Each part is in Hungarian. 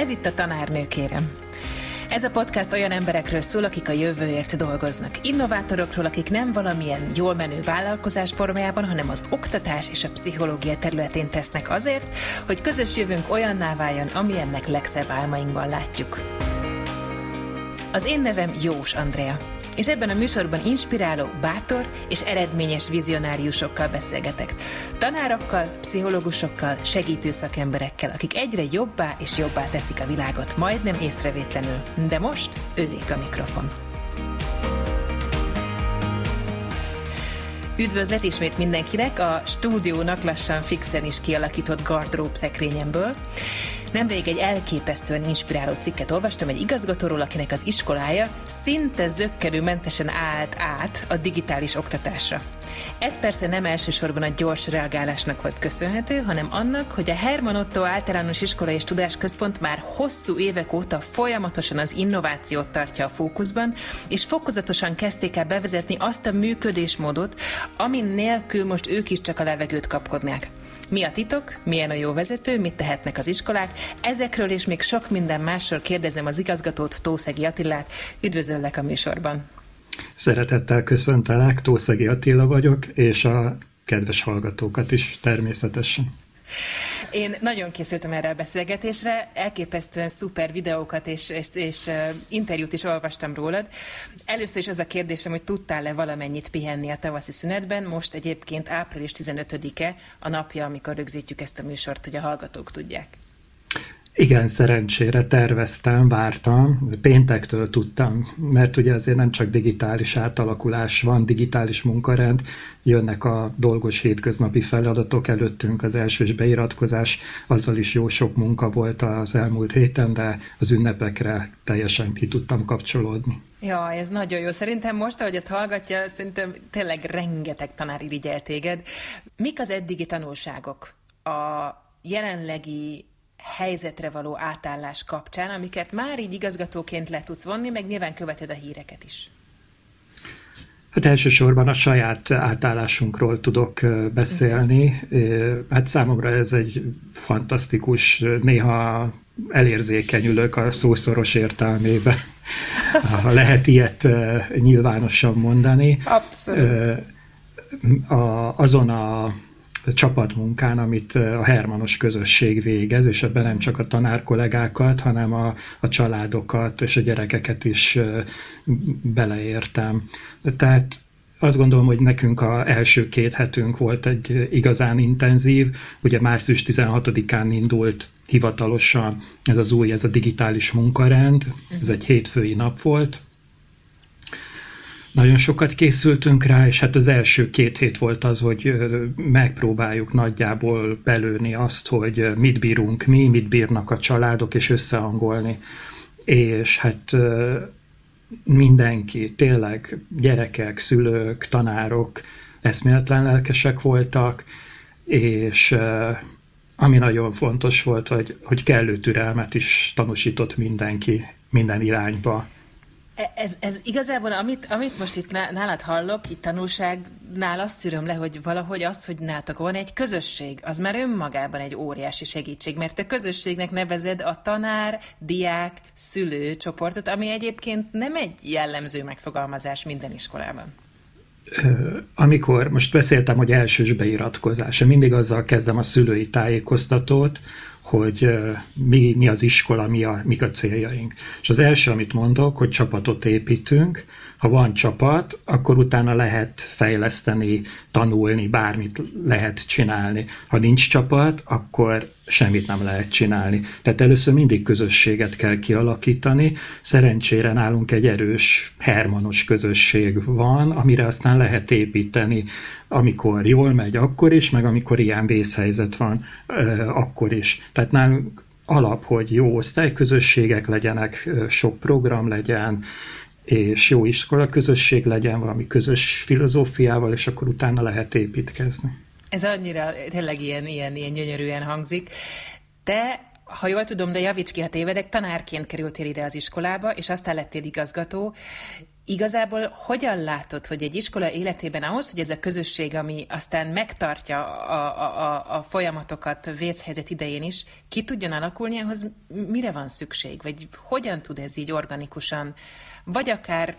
Ez itt a Tanárnőkérem. Ez a podcast olyan emberekről szól, akik a jövőért dolgoznak. Innovátorokról, akik nem valamilyen jól menő vállalkozás formájában, hanem az oktatás és a pszichológia területén tesznek azért, hogy közös jövőnk olyanná váljon, amilyennek legszebb álmainkban látjuk. Az én nevem Jós Andrea és ebben a műsorban inspiráló, bátor és eredményes vizionáriusokkal beszélgetek. Tanárokkal, pszichológusokkal, segítő szakemberekkel, akik egyre jobbá és jobbá teszik a világot, majdnem észrevétlenül. De most ővék a mikrofon. Üdvözlet ismét mindenkinek a stúdiónak lassan fixen is kialakított gardrób szekrényemből. Nemrég egy elképesztően inspiráló cikket olvastam egy igazgatóról, akinek az iskolája szinte zöggenőmentesen állt át a digitális oktatásra. Ez persze nem elsősorban a gyors reagálásnak volt köszönhető, hanem annak, hogy a Herman Otto általános iskola és tudásközpont már hosszú évek óta folyamatosan az innovációt tartja a fókuszban, és fokozatosan kezdték el bevezetni azt a működésmódot, amin nélkül most ők is csak a levegőt kapkodnák. Mi a titok, milyen a jó vezető, mit tehetnek az iskolák, ezekről és még sok minden másról kérdezem az igazgatót, Tószegi Attilát. Üdvözöllek a műsorban! Szeretettel köszöntelek, Tószegi Attila vagyok, és a kedves hallgatókat is természetesen. Én nagyon készültem erre a beszélgetésre, elképesztően szuper videókat és, és, és interjút is olvastam rólad. Először is az a kérdésem, hogy tudtál-e valamennyit pihenni a tavaszi szünetben? Most egyébként április 15-e a napja, amikor rögzítjük ezt a műsort, hogy a hallgatók tudják. Igen, szerencsére terveztem, vártam, péntektől tudtam, mert ugye azért nem csak digitális átalakulás van, digitális munkarend, jönnek a dolgos hétköznapi feladatok előttünk, az elsős beiratkozás, azzal is jó sok munka volt az elmúlt héten, de az ünnepekre teljesen ki tudtam kapcsolódni. Ja, ez nagyon jó. Szerintem most, ahogy ezt hallgatja, szerintem tényleg rengeteg tanár irigyel téged. Mik az eddigi tanulságok a jelenlegi helyzetre való átállás kapcsán, amiket már így igazgatóként le tudsz vonni, meg nyilván követed a híreket is? Hát elsősorban a saját átállásunkról tudok beszélni. Hát számomra ez egy fantasztikus, néha elérzékenyülök a szószoros értelmébe. Ha lehet ilyet nyilvánosan mondani. Abszolút. azon a csapatmunkán, amit a Hermanos közösség végez, és ebben nem csak a tanárkollégákat, hanem a, a családokat és a gyerekeket is beleértem. Tehát azt gondolom, hogy nekünk a első két hetünk volt egy igazán intenzív. Ugye március 16-án indult hivatalosan ez az új, ez a digitális munkarend. Ez egy hétfői nap volt, nagyon sokat készültünk rá, és hát az első két hét volt az, hogy megpróbáljuk nagyjából belőni azt, hogy mit bírunk mi, mit bírnak a családok, és összehangolni. És hát mindenki, tényleg gyerekek, szülők, tanárok eszméletlen lelkesek voltak, és ami nagyon fontos volt, hogy, hogy kellő türelmet is tanúsított mindenki minden irányba. E, ez, ez igazából, amit, amit most itt nálad hallok, itt tanulságnál azt szűröm le, hogy valahogy az, hogy nálatok van egy közösség, az már önmagában egy óriási segítség, mert te közösségnek nevezed a tanár, diák, szülő csoportot, ami egyébként nem egy jellemző megfogalmazás minden iskolában. Amikor most beszéltem, hogy elsős beiratkozás, mindig azzal kezdem a szülői tájékoztatót, hogy mi, mi az iskola, mi a, mik a céljaink. És az első, amit mondok, hogy csapatot építünk, ha van csapat, akkor utána lehet fejleszteni, tanulni, bármit lehet csinálni. Ha nincs csapat, akkor semmit nem lehet csinálni. Tehát először mindig közösséget kell kialakítani. Szerencsére nálunk egy erős, hermanos közösség van, amire aztán lehet építeni, amikor jól megy, akkor is, meg amikor ilyen vészhelyzet van, akkor is. Tehát nálunk alap, hogy jó osztályközösségek legyenek, sok program legyen, és jó iskola közösség legyen, valami közös filozófiával, és akkor utána lehet építkezni. Ez annyira tényleg ilyen, ilyen, ilyen gyönyörűen hangzik. Te ha jól tudom, de javíts ki, ha tévedek, tanárként kerültél ide az iskolába, és aztán lettél igazgató. Igazából hogyan látod, hogy egy iskola életében ahhoz, hogy ez a közösség, ami aztán megtartja a, a, a folyamatokat vészhelyzet idején is, ki tudjon alakulni, ahhoz mire van szükség? Vagy hogyan tud ez így organikusan, vagy akár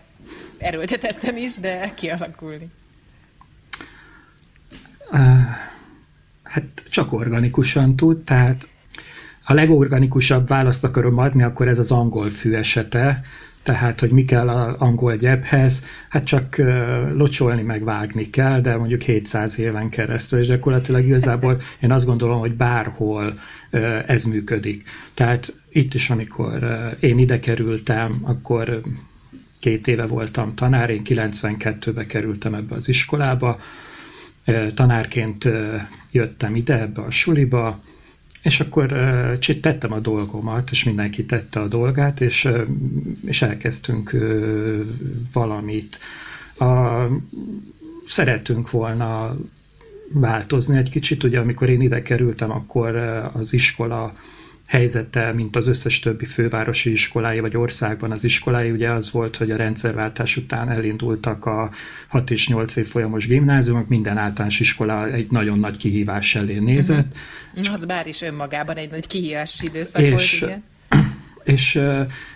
erőltetetten is, de kialakulni? Hát csak organikusan tud, tehát a legorganikusabb választ akarom adni, akkor ez az angol fű esete, tehát, hogy mi kell az angol gyephez, hát csak locsolni, meg vágni kell, de mondjuk 700 éven keresztül, és gyakorlatilag igazából én azt gondolom, hogy bárhol ez működik. Tehát itt is, amikor én ide kerültem, akkor két éve voltam tanár, én 92-be kerültem ebbe az iskolába, tanárként jöttem ide ebbe a suliba, és akkor uh, tettem a dolgomat, és mindenki tette a dolgát, és, és elkezdtünk valamit. A, szeretünk volna változni egy kicsit, ugye amikor én ide kerültem, akkor az iskola helyzete, mint az összes többi fővárosi iskolái, vagy országban az iskolái, ugye az volt, hogy a rendszerváltás után elindultak a 6 és 8 év folyamos gimnáziumok, minden általános iskola egy nagyon nagy kihívás elé nézett. Uh-huh. Az bár is önmagában egy nagy kihívás időszak és, volt, igen és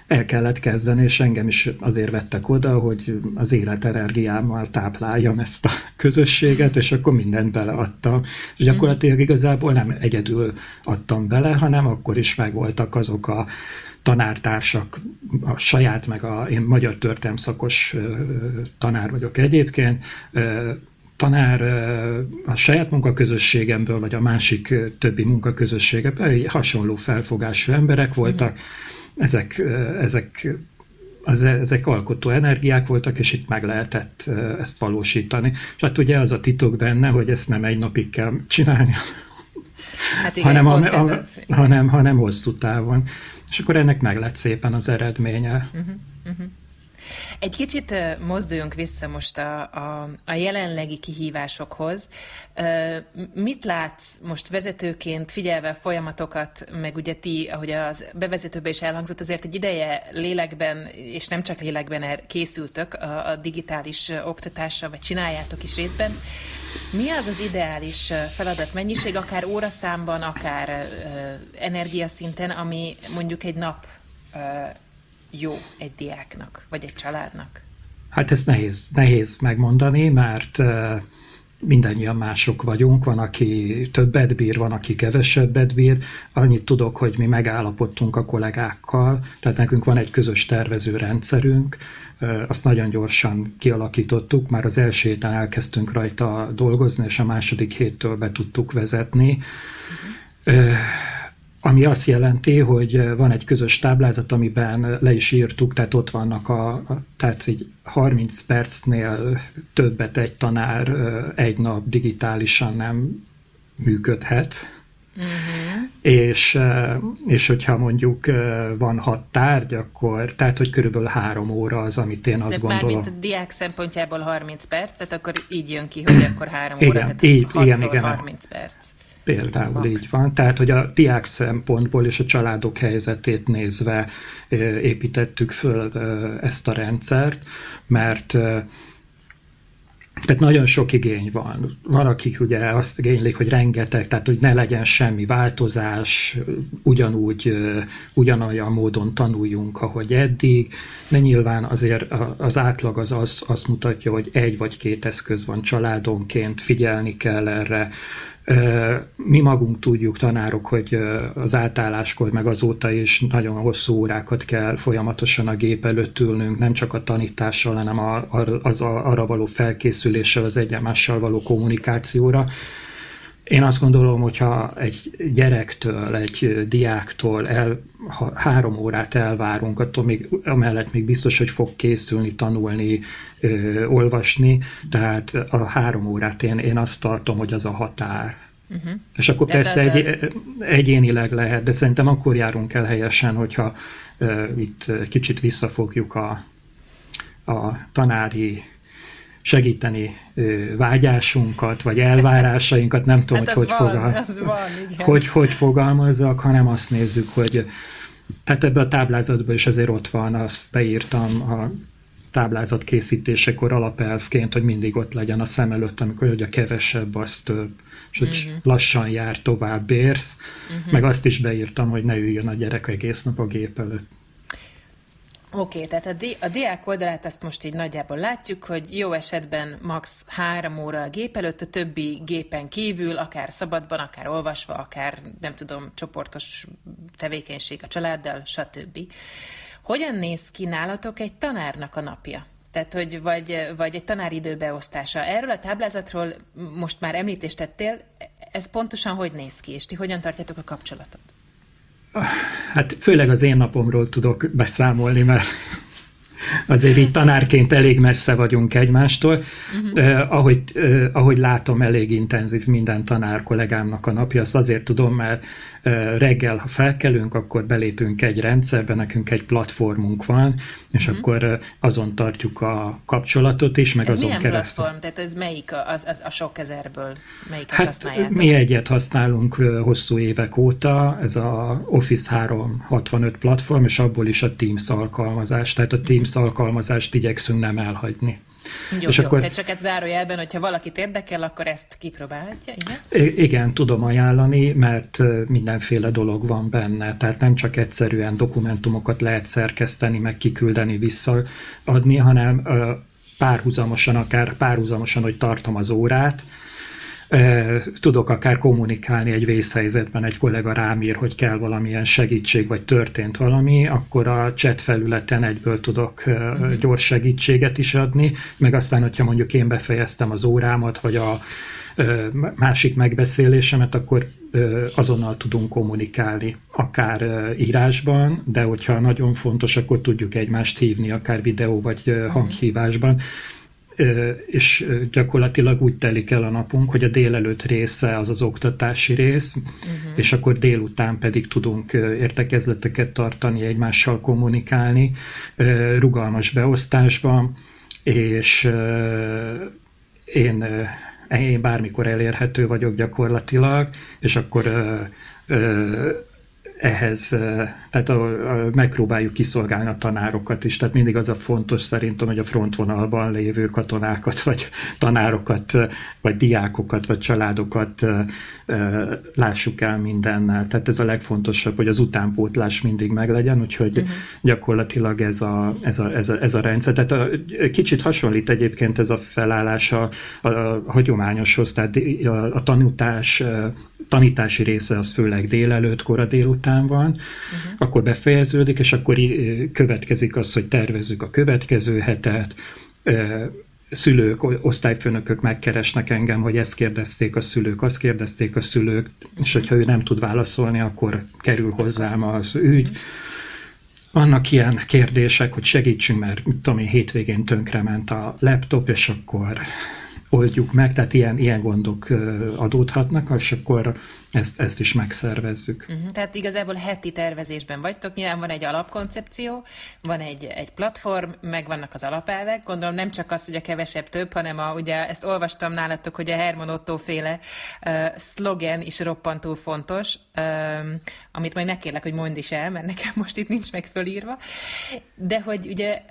el kellett kezdeni, és engem is azért vettek oda, hogy az életenergiámmal tápláljam ezt a közösséget, és akkor mindent beleadtam. És gyakorlatilag igazából nem egyedül adtam bele, hanem akkor is megvoltak azok a tanártársak, a saját, meg a, én magyar történelm szakos tanár vagyok egyébként, tanár a saját munkaközösségemből, vagy a másik többi munkaközösségemből hasonló felfogású emberek voltak, mm ezek, ezek, az, ezek alkotó energiák voltak, és itt meg lehetett ezt valósítani. És hát ugye az a titok benne, hogy ezt nem egy napig kell csinálni, hát igen, hanem, a, a, az. hanem, hanem hosszú távon. És akkor ennek meg lett szépen az eredménye. Uh-huh, uh-huh. Egy kicsit mozduljunk vissza most a, a, a jelenlegi kihívásokhoz. Mit látsz most vezetőként, figyelve a folyamatokat, meg ugye ti, ahogy az bevezetőben is elhangzott, azért egy ideje lélekben, és nem csak lélekben er, készültök a, a digitális oktatásra, vagy csináljátok is részben. Mi az az ideális feladat mennyiség, akár óraszámban, akár energiaszinten, ami mondjuk egy nap jó egy diáknak, vagy egy családnak? Hát ezt nehéz, nehéz megmondani, mert mindannyian mások vagyunk, van, aki többet bír, van, aki kevesebbet bír. Annyit tudok, hogy mi megállapodtunk a kollégákkal, tehát nekünk van egy közös tervező rendszerünk, azt nagyon gyorsan kialakítottuk, már az első héten elkezdtünk rajta dolgozni, és a második héttől be tudtuk vezetni. Uh-huh ami azt jelenti, hogy van egy közös táblázat, amiben le is írtuk, tehát ott vannak a, a tehát egy 30 percnél többet egy tanár egy nap digitálisan nem működhet. Uh-huh. És, és hogyha mondjuk van hat tárgy, akkor, tehát hogy körülbelül három óra az, amit én azt De gondolom. Mármint a diák szempontjából 30 perc, tehát akkor így jön ki, hogy akkor három igen, óra, tehát így, igen, igen, 30 perc. Például Max. így van. Tehát, hogy a diák szempontból és a családok helyzetét nézve építettük föl ezt a rendszert, mert tehát nagyon sok igény van. Van, akik ugye azt igénylik, hogy rengeteg, tehát hogy ne legyen semmi változás, ugyanúgy, ugyanolyan módon tanuljunk, ahogy eddig, de nyilván azért az átlag az azt, azt mutatja, hogy egy vagy két eszköz van családonként, figyelni kell erre, mi magunk tudjuk, tanárok, hogy az átálláskor, meg azóta is nagyon hosszú órákat kell folyamatosan a gép előtt ülnünk, nem csak a tanítással, hanem az arra való felkészüléssel, az egyemással való kommunikációra. Én azt gondolom, hogyha egy gyerektől, egy diáktól el, ha három órát elvárunk, attól még amellett még biztos, hogy fog készülni, tanulni, ö, olvasni, tehát a három órát én, én azt tartom, hogy az a határ. Uh-huh. És akkor de persze egy, a... egyénileg lehet, de szerintem akkor járunk el helyesen, hogyha uh, itt kicsit visszafogjuk a, a tanári segíteni vágyásunkat, vagy elvárásainkat, nem tudom, hát hogy, hogy, van, fogal... van, hogy, hogy fogalmazzak, hanem azt nézzük, hogy tehát ebben a táblázatban is azért ott van, azt beírtam a táblázat készítésekor alapelvként, hogy mindig ott legyen a szem előtt, amikor hogy a kevesebb, az több, és hogy uh-huh. lassan jár, tovább érsz, uh-huh. meg azt is beírtam, hogy ne üljön a gyerek egész nap a gép előtt. Oké, okay, tehát a, di- a diák oldalát azt most így nagyjából látjuk, hogy jó esetben max. három óra a gép előtt, a többi gépen kívül, akár szabadban, akár olvasva, akár nem tudom, csoportos tevékenység a családdal, stb. Hogyan néz ki nálatok egy tanárnak a napja? Tehát, hogy vagy, vagy egy tanáridőbeosztása. Erről a táblázatról most már említést tettél, ez pontosan hogy néz ki, és ti hogyan tartjátok a kapcsolatot? Hát főleg az én napomról tudok beszámolni, mert azért így tanárként elég messze vagyunk egymástól. Uh-huh. Eh, ahogy, eh, ahogy látom, elég intenzív minden tanár kollégámnak a napja, azt azért tudom, mert reggel, ha felkelünk, akkor belépünk egy rendszerbe, nekünk egy platformunk van, és uh-huh. akkor azon tartjuk a kapcsolatot is, meg ez azon milyen keresztül. platform? Tehát ez melyik a, az, az a sok ezerből? Melyiket hát használjátok? mi egyet használunk hosszú évek óta, ez a Office 365 platform, és abból is a Teams alkalmazás, tehát a Teams uh-huh. alkalmazást igyekszünk nem elhagyni. Jó, és jó, akkor... tehát csak egy zárójelben, hogyha valakit érdekel, akkor ezt kipróbálhatja, igen? Igen, tudom ajánlani, mert mindenféle dolog van benne, tehát nem csak egyszerűen dokumentumokat lehet szerkeszteni, meg kiküldeni, visszaadni, hanem párhuzamosan, akár párhuzamosan, hogy tartom az órát, tudok akár kommunikálni egy vészhelyzetben, egy kollega rám ír, hogy kell valamilyen segítség, vagy történt valami, akkor a chat felületen egyből tudok mhm. gyors segítséget is adni, meg aztán, hogyha mondjuk én befejeztem az órámat, vagy a másik megbeszélésemet, akkor azonnal tudunk kommunikálni, akár írásban, de hogyha nagyon fontos, akkor tudjuk egymást hívni, akár videó vagy mhm. hanghívásban és gyakorlatilag úgy telik el a napunk, hogy a délelőtt része az az oktatási rész, uh-huh. és akkor délután pedig tudunk értekezleteket tartani, egymással kommunikálni, rugalmas beosztásban, és én, én bármikor elérhető vagyok gyakorlatilag, és akkor ehhez, tehát a, a, megpróbáljuk kiszolgálni a tanárokat is, tehát mindig az a fontos szerintem, hogy a frontvonalban lévő katonákat, vagy tanárokat, vagy diákokat, vagy családokat lássuk el mindennel. Tehát ez a legfontosabb, hogy az utánpótlás mindig meglegyen, úgyhogy uh-huh. gyakorlatilag ez a, ez, a, ez, a, ez a rendszer. Tehát a, kicsit hasonlít egyébként ez a felállás a, a, a hagyományoshoz, tehát a, a tanítás, tanítási része az főleg délelőtt, kora délután van, uh-huh. akkor befejeződik, és akkor következik az, hogy tervezzük a következő hetet, szülők, osztályfőnökök megkeresnek engem, hogy ezt kérdezték a szülők, azt kérdezték a szülők, és hogyha ő nem tud válaszolni, akkor kerül hozzám az ügy. Vannak ilyen kérdések, hogy segítsünk, mert tudom én, hétvégén tönkrement a laptop, és akkor oldjuk meg, tehát ilyen, ilyen gondok adódhatnak, és akkor ezt, ezt is megszervezzük. Uh-huh. Tehát igazából heti tervezésben vagytok, nyilván van egy alapkoncepció, van egy, egy platform, meg vannak az alapelvek, gondolom nem csak az, hogy a kevesebb több, hanem a, ugye ezt olvastam nálatok, hogy a Herman Otto féle uh, szlogen is roppantó fontos, um, amit majd megkérlek, hogy mondd is el, mert nekem most itt nincs meg fölírva, de hogy ugye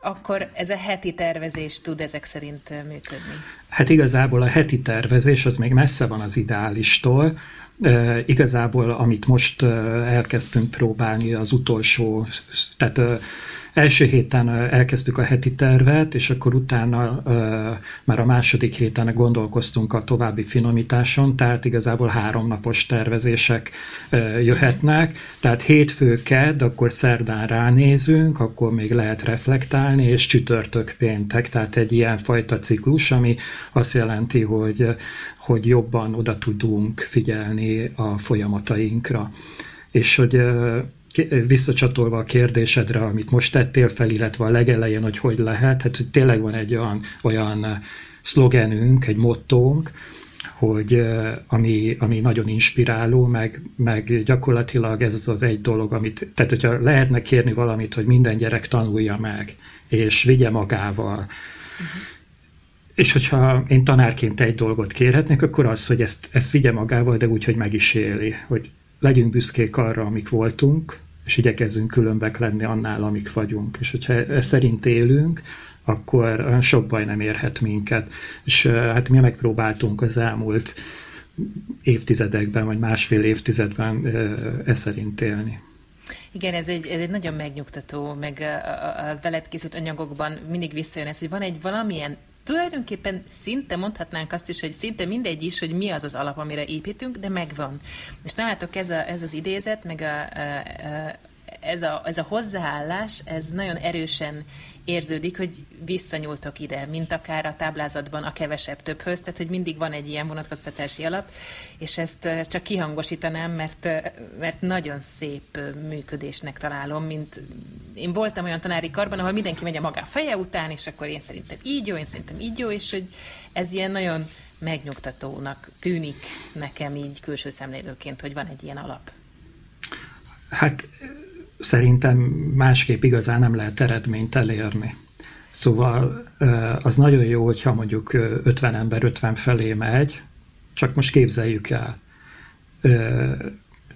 akkor ez a heti tervezés tud ezek szerint működni? Hát igazából a heti tervezés az még messze van az ideálistól. E, igazából, amit most elkezdtünk próbálni, az utolsó, tehát Első héten elkezdtük a heti tervet, és akkor utána már a második héten gondolkoztunk a további finomításon, tehát igazából háromnapos tervezések jöhetnek, tehát hétfő, kedd, akkor szerdán ránézünk, akkor még lehet reflektálni, és csütörtök péntek, tehát egy ilyen fajta ciklus, ami azt jelenti, hogy, hogy jobban oda tudunk figyelni a folyamatainkra. És hogy visszacsatolva a kérdésedre, amit most tettél fel, illetve a legelején, hogy hogy lehet, hát hogy tényleg van egy olyan, olyan szlogenünk, egy mottónk, hogy ami, ami nagyon inspiráló, meg, meg gyakorlatilag ez az az egy dolog, amit, tehát hogyha lehetne kérni valamit, hogy minden gyerek tanulja meg, és vigye magával, uh-huh és hogyha én tanárként egy dolgot kérhetnék, akkor az, hogy ezt, ezt vigye magával, de úgy, hogy meg is éli, hogy legyünk büszkék arra, amik voltunk, és igyekezzünk különbek lenni annál, amik vagyunk. És hogyha e szerint élünk, akkor sok baj nem érhet minket. És hát mi megpróbáltunk az elmúlt évtizedekben, vagy másfél évtizedben e szerint élni. Igen, ez egy, ez egy nagyon megnyugtató, meg a, a veled készült anyagokban mindig visszajön ez, hogy van egy valamilyen tulajdonképpen szinte mondhatnánk azt is, hogy szinte mindegy is, hogy mi az az alap, amire építünk, de megvan. És találtok ez, a, ez az idézet, meg a, a, a, ez, a, ez a hozzáállás, ez nagyon erősen érződik, hogy visszanyúltok ide, mint akár a táblázatban a kevesebb többhöz, tehát hogy mindig van egy ilyen vonatkoztatási alap, és ezt, ezt csak kihangosítanám, mert, mert nagyon szép működésnek találom, mint én voltam olyan tanári karban, ahol mindenki megy a maga feje után, és akkor én szerintem így jó, én szerintem így jó, és hogy ez ilyen nagyon megnyugtatónak tűnik nekem így külső szemlélőként, hogy van egy ilyen alap. Hát szerintem másképp igazán nem lehet eredményt elérni. Szóval az nagyon jó, hogyha mondjuk 50 ember 50 felé megy, csak most képzeljük el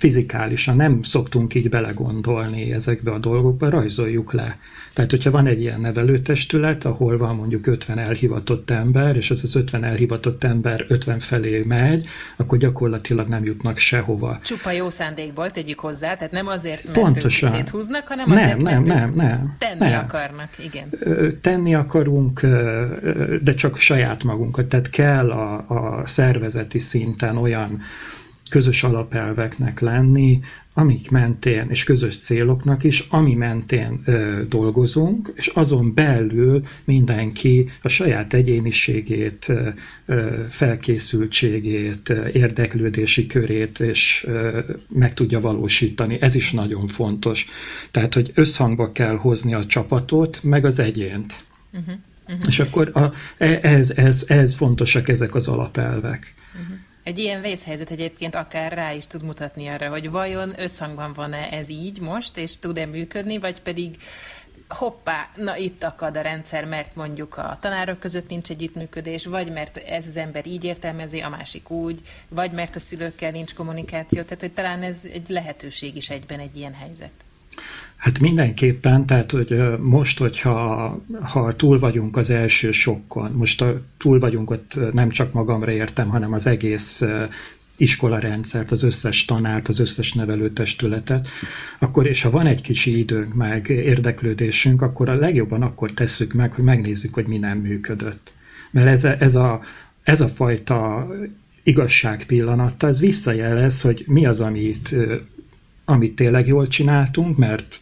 fizikálisan nem szoktunk így belegondolni ezekbe a dolgokba, rajzoljuk le. Tehát, hogyha van egy ilyen nevelőtestület, ahol van mondjuk 50 elhivatott ember, és az az 50 elhivatott ember 50 felé megy, akkor gyakorlatilag nem jutnak sehova. Csupa jó szándékból tegyük hozzá, tehát nem azért, mert Pontosan. ők széthúznak, hanem nem, azért, nem, mert nem, nem, tenni nem. akarnak. Igen. Tenni akarunk, de csak saját magunkat. Tehát kell a, a szervezeti szinten olyan közös alapelveknek lenni, amik mentén, és közös céloknak is, ami mentén ö, dolgozunk, és azon belül mindenki a saját egyéniségét, ö, felkészültségét, érdeklődési körét és ö, meg tudja valósítani. Ez is nagyon fontos. Tehát, hogy összhangba kell hozni a csapatot, meg az egyént. Uh-huh. Uh-huh. És akkor a, e, ez, ez, ez fontosak ezek az alapelvek. Uh-huh. Egy ilyen vészhelyzet egyébként akár rá is tud mutatni arra, hogy vajon összhangban van-e ez így most, és tud-e működni, vagy pedig hoppá, na itt akad a rendszer, mert mondjuk a tanárok között nincs együttműködés, vagy mert ez az ember így értelmezi, a másik úgy, vagy mert a szülőkkel nincs kommunikáció. Tehát, hogy talán ez egy lehetőség is egyben egy ilyen helyzet. Hát mindenképpen, tehát hogy most, hogyha ha túl vagyunk az első sokkon, most a, túl vagyunk ott nem csak magamra értem, hanem az egész iskolarendszert, az összes tanárt, az összes nevelőtestületet, akkor, és ha van egy kicsi időnk, meg érdeklődésünk, akkor a legjobban akkor tesszük meg, hogy megnézzük, hogy mi nem működött. Mert ez ez a, ez a fajta igazság pillanata, ez visszajelez, hogy mi az, amit amit tényleg jól csináltunk, mert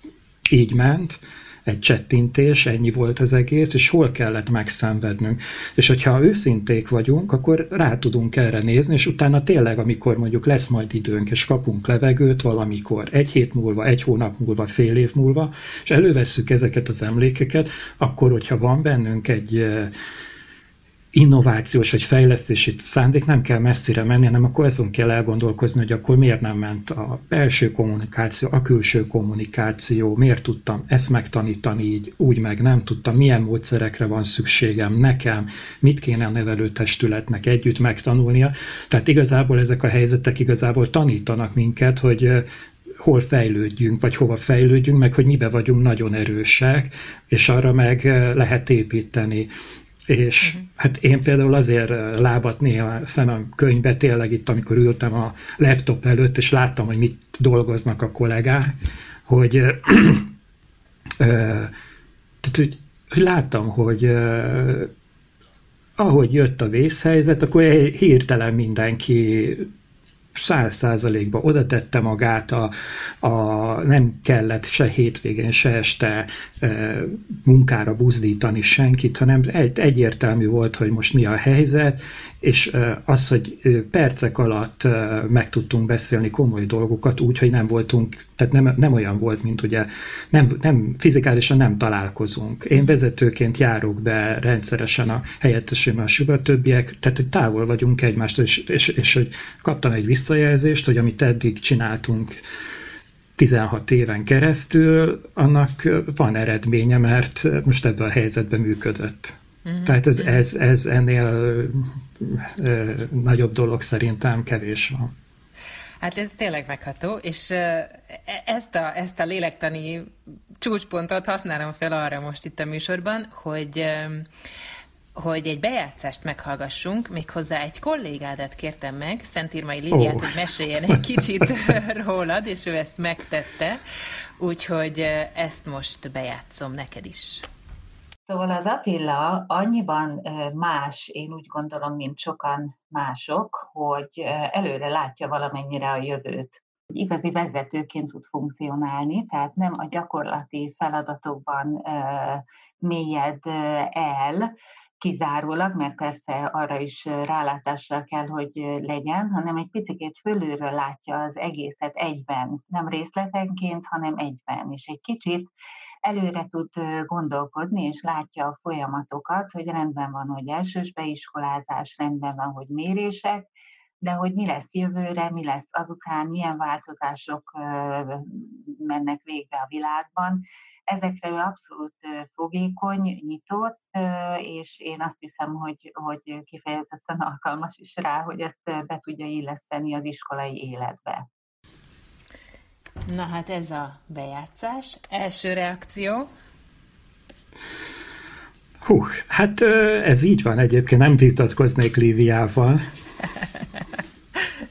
így ment, egy csettintés, ennyi volt az egész, és hol kellett megszenvednünk. És hogyha őszinték vagyunk, akkor rá tudunk erre nézni, és utána tényleg, amikor mondjuk lesz majd időnk, és kapunk levegőt valamikor, egy hét múlva, egy hónap múlva, fél év múlva, és elővesszük ezeket az emlékeket, akkor, hogyha van bennünk egy innovációs vagy fejlesztési szándék nem kell messzire menni, hanem akkor azon kell elgondolkozni, hogy akkor miért nem ment a belső kommunikáció, a külső kommunikáció, miért tudtam ezt megtanítani így, úgy meg nem tudtam, milyen módszerekre van szükségem nekem, mit kéne a nevelőtestületnek együtt megtanulnia. Tehát igazából ezek a helyzetek igazából tanítanak minket, hogy hol fejlődjünk, vagy hova fejlődjünk, meg hogy mibe vagyunk nagyon erősek, és arra meg lehet építeni. És uh-huh. hát én például azért eh, lábat néha szemem könyvbe, tényleg itt, amikor ültem a laptop előtt, és láttam, hogy mit dolgoznak a kollégák, hogy, ö, eh, tehát, hogy, hogy láttam, hogy ö, ahogy jött a vészhelyzet, akkor hirtelen mindenki száz százalékba oda tette magát, a, a, nem kellett se hétvégén, se este e, munkára buzdítani senkit, hanem egy, egyértelmű volt, hogy most mi a helyzet, és az, hogy percek alatt meg tudtunk beszélni komoly dolgokat úgy, hogy nem voltunk, tehát nem, nem olyan volt, mint ugye nem, nem, fizikálisan nem találkozunk. Én vezetőként járok be rendszeresen a helyettesőmásúba, a többiek, tehát hogy távol vagyunk egymástól, és, és, és hogy kaptam egy visszajelzést, hogy amit eddig csináltunk 16 éven keresztül, annak van eredménye, mert most ebben a helyzetben működött. Uh-huh. Tehát ez, ez, ez ennél ö, nagyobb dolog szerintem kevés van. Hát ez tényleg megható, és e, ezt a, ezt a lélektani csúcspontot használom fel arra most itt a műsorban, hogy hogy egy bejátszást meghallgassunk, méghozzá egy kollégádat kértem meg, Szentírmai Lidiát, oh. hogy meséljen egy kicsit rólad, és ő ezt megtette, úgyhogy ezt most bejátszom neked is. Szóval az Attila annyiban más, én úgy gondolom, mint sokan mások, hogy előre látja valamennyire a jövőt. Igazi vezetőként tud funkcionálni, tehát nem a gyakorlati feladatokban mélyed el, kizárólag, mert persze arra is rálátással kell, hogy legyen, hanem egy picit fölülről látja az egészet egyben, nem részletenként, hanem egyben, és egy kicsit előre tud gondolkodni, és látja a folyamatokat, hogy rendben van, hogy elsős beiskolázás, rendben van, hogy mérések, de hogy mi lesz jövőre, mi lesz azután, milyen változások mennek végbe a világban, ezekre ő abszolút fogékony, nyitott, és én azt hiszem, hogy, hogy kifejezetten alkalmas is rá, hogy ezt be tudja illeszteni az iskolai életbe. Na hát ez a bejátszás. Első reakció? Hú, hát ez így van egyébként, nem vitatkoznék Líviával.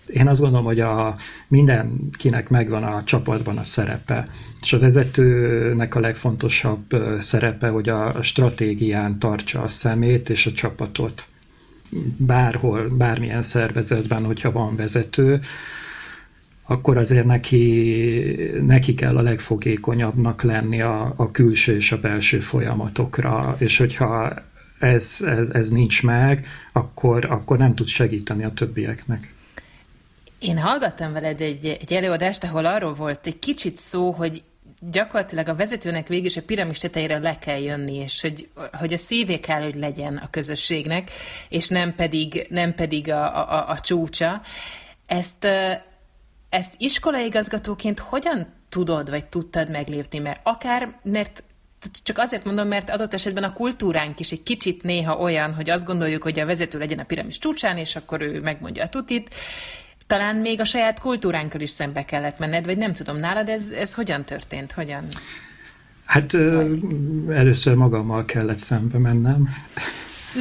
Én azt gondolom, hogy a, mindenkinek megvan a csapatban a szerepe, és a vezetőnek a legfontosabb szerepe, hogy a stratégián tartsa a szemét és a csapatot. Bárhol, bármilyen szervezetben, hogyha van vezető, akkor azért neki, neki kell a legfogékonyabbnak lenni a, a külső és a belső folyamatokra, és hogyha ez, ez, ez nincs meg, akkor, akkor nem tud segíteni a többieknek. Én hallgattam veled egy, egy előadást, ahol arról volt egy kicsit szó, hogy gyakorlatilag a vezetőnek végül is a piramis tetejére le kell jönni, és hogy, hogy a szívé kell, hogy legyen a közösségnek, és nem pedig, nem pedig a, a, a csúcsa. Ezt, ezt iskolaigazgatóként hogyan tudod, vagy tudtad meglépni? Mert akár, mert csak azért mondom, mert adott esetben a kultúránk is egy kicsit néha olyan, hogy azt gondoljuk, hogy a vezető legyen a piramis csúcsán, és akkor ő megmondja a tutit, talán még a saját kultúránkkal is szembe kellett menned, vagy nem tudom, nálad ez, ez hogyan történt, hogyan? Hát ö, először magammal kellett szembe mennem.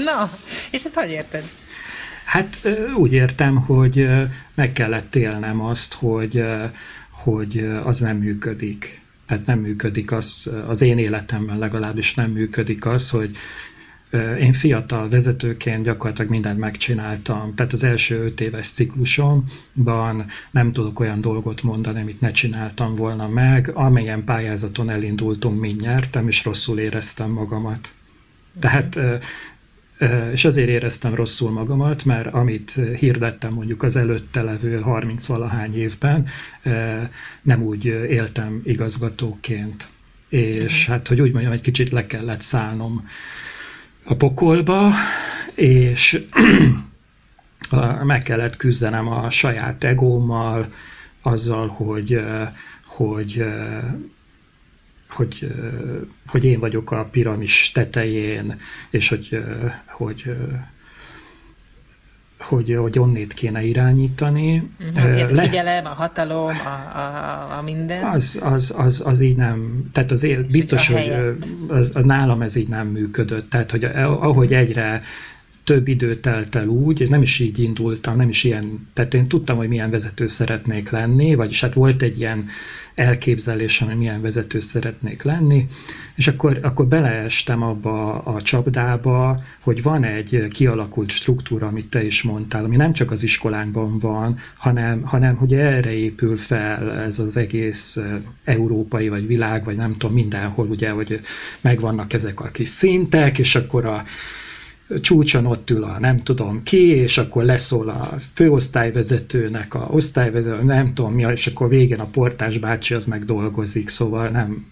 Na, és ezt hogy érted? Hát úgy értem, hogy meg kellett élnem azt, hogy, hogy az nem működik. Tehát nem működik az, az én életemben legalábbis nem működik az, hogy én fiatal vezetőként gyakorlatilag mindent megcsináltam, tehát az első öt éves ciklusomban nem tudok olyan dolgot mondani, amit ne csináltam volna meg, amelyen pályázaton elindultunk, mind nyertem, és rosszul éreztem magamat. Tehát és azért éreztem rosszul magamat, mert amit hirdettem mondjuk az előtte levő 30-valahány évben, nem úgy éltem igazgatóként. És mhm. hát, hogy úgy mondjam, egy kicsit le kellett szállnom a pokolba, és meg kellett küzdenem a saját egómmal, azzal, hogy, hogy, hogy, hogy én vagyok a piramis tetején, és hogy, hogy hogy, hogy onnét kéne irányítani. Mhm, hát Le... figyelem, a hatalom, a, a, a minden. Az, az, az, az így nem, tehát az él, biztos, hogy az, az, nálam ez így nem működött. Tehát, hogy ahogy egyre több idő telt el úgy, és nem is így indultam, nem is ilyen, tehát én tudtam, hogy milyen vezető szeretnék lenni, vagyis hát volt egy ilyen elképzelésem, hogy milyen vezető szeretnék lenni, és akkor, akkor beleestem abba a csapdába, hogy van egy kialakult struktúra, amit te is mondtál, ami nem csak az iskolánkban van, hanem, hanem hogy erre épül fel ez az egész európai, vagy világ, vagy nem tudom, mindenhol, ugye, hogy megvannak ezek a kis szintek, és akkor a csúcson ott ül a nem tudom ki, és akkor leszól a főosztályvezetőnek, a osztályvezető, nem tudom mi, és akkor végén a portás bácsi az meg dolgozik, szóval nem.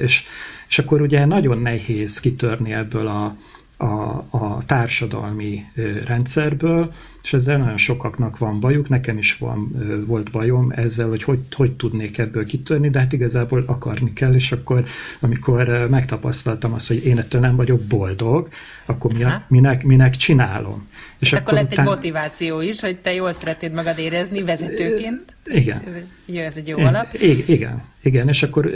És, és akkor ugye nagyon nehéz kitörni ebből a, a, a társadalmi rendszerből, és ezzel nagyon sokaknak van bajuk, nekem is van, volt bajom ezzel, hogy, hogy hogy tudnék ebből kitörni, de hát igazából akarni kell, és akkor amikor megtapasztaltam azt, hogy én ettől nem vagyok boldog, akkor mi a, minek, minek csinálom. És hát akkor, akkor lett után... egy motiváció is, hogy te jól szeretnéd magad érezni vezetőként. Igen. Ez egy, jó, ez egy jó alap. Igen, igen. És, akkor,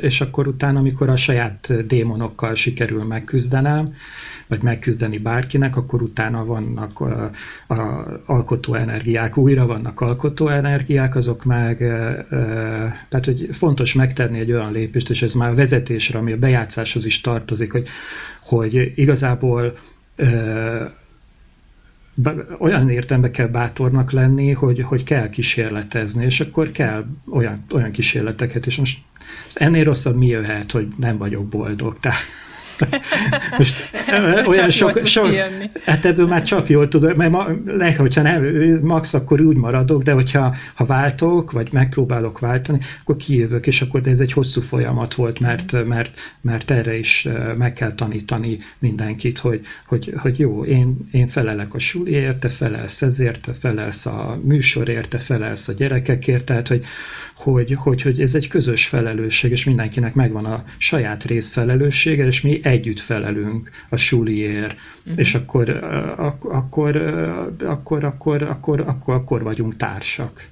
és akkor utána, amikor a saját démonokkal sikerül megküzdenem, vagy megküzdeni bárkinek, akkor utána vannak a, a alkotó energiák, újra vannak alkotó energiák, azok meg, tehát hogy fontos megtenni egy olyan lépést, és ez már a vezetésre, ami a bejátszáshoz is tartozik, hogy, hogy igazából olyan értembe kell bátornak lenni, hogy, hogy kell kísérletezni, és akkor kell olyan, olyan kísérleteket, és most ennél rosszabb mi jöhet, hogy nem vagyok boldog. Tehát most olyan sok, sok hát ebből már csak jól tudok, mert ma, le, hogyha nem, max, akkor úgy maradok, de hogyha ha váltok, vagy megpróbálok váltani, akkor kijövök, és akkor ez egy hosszú folyamat volt, mert, mert, mert erre is meg kell tanítani mindenkit, hogy, hogy, hogy jó, én, én felelek a suliért, te felelsz ezért, te felelsz a műsorért, te felelsz a gyerekekért, tehát hogy, hogy, hogy, hogy ez egy közös felelősség, és mindenkinek megvan a saját részfelelőssége, és mi együtt felelünk a suliért, uh-huh. és akkor, akkor, akkor, akkor, akkor, akkor, akkor, akkor vagyunk társak.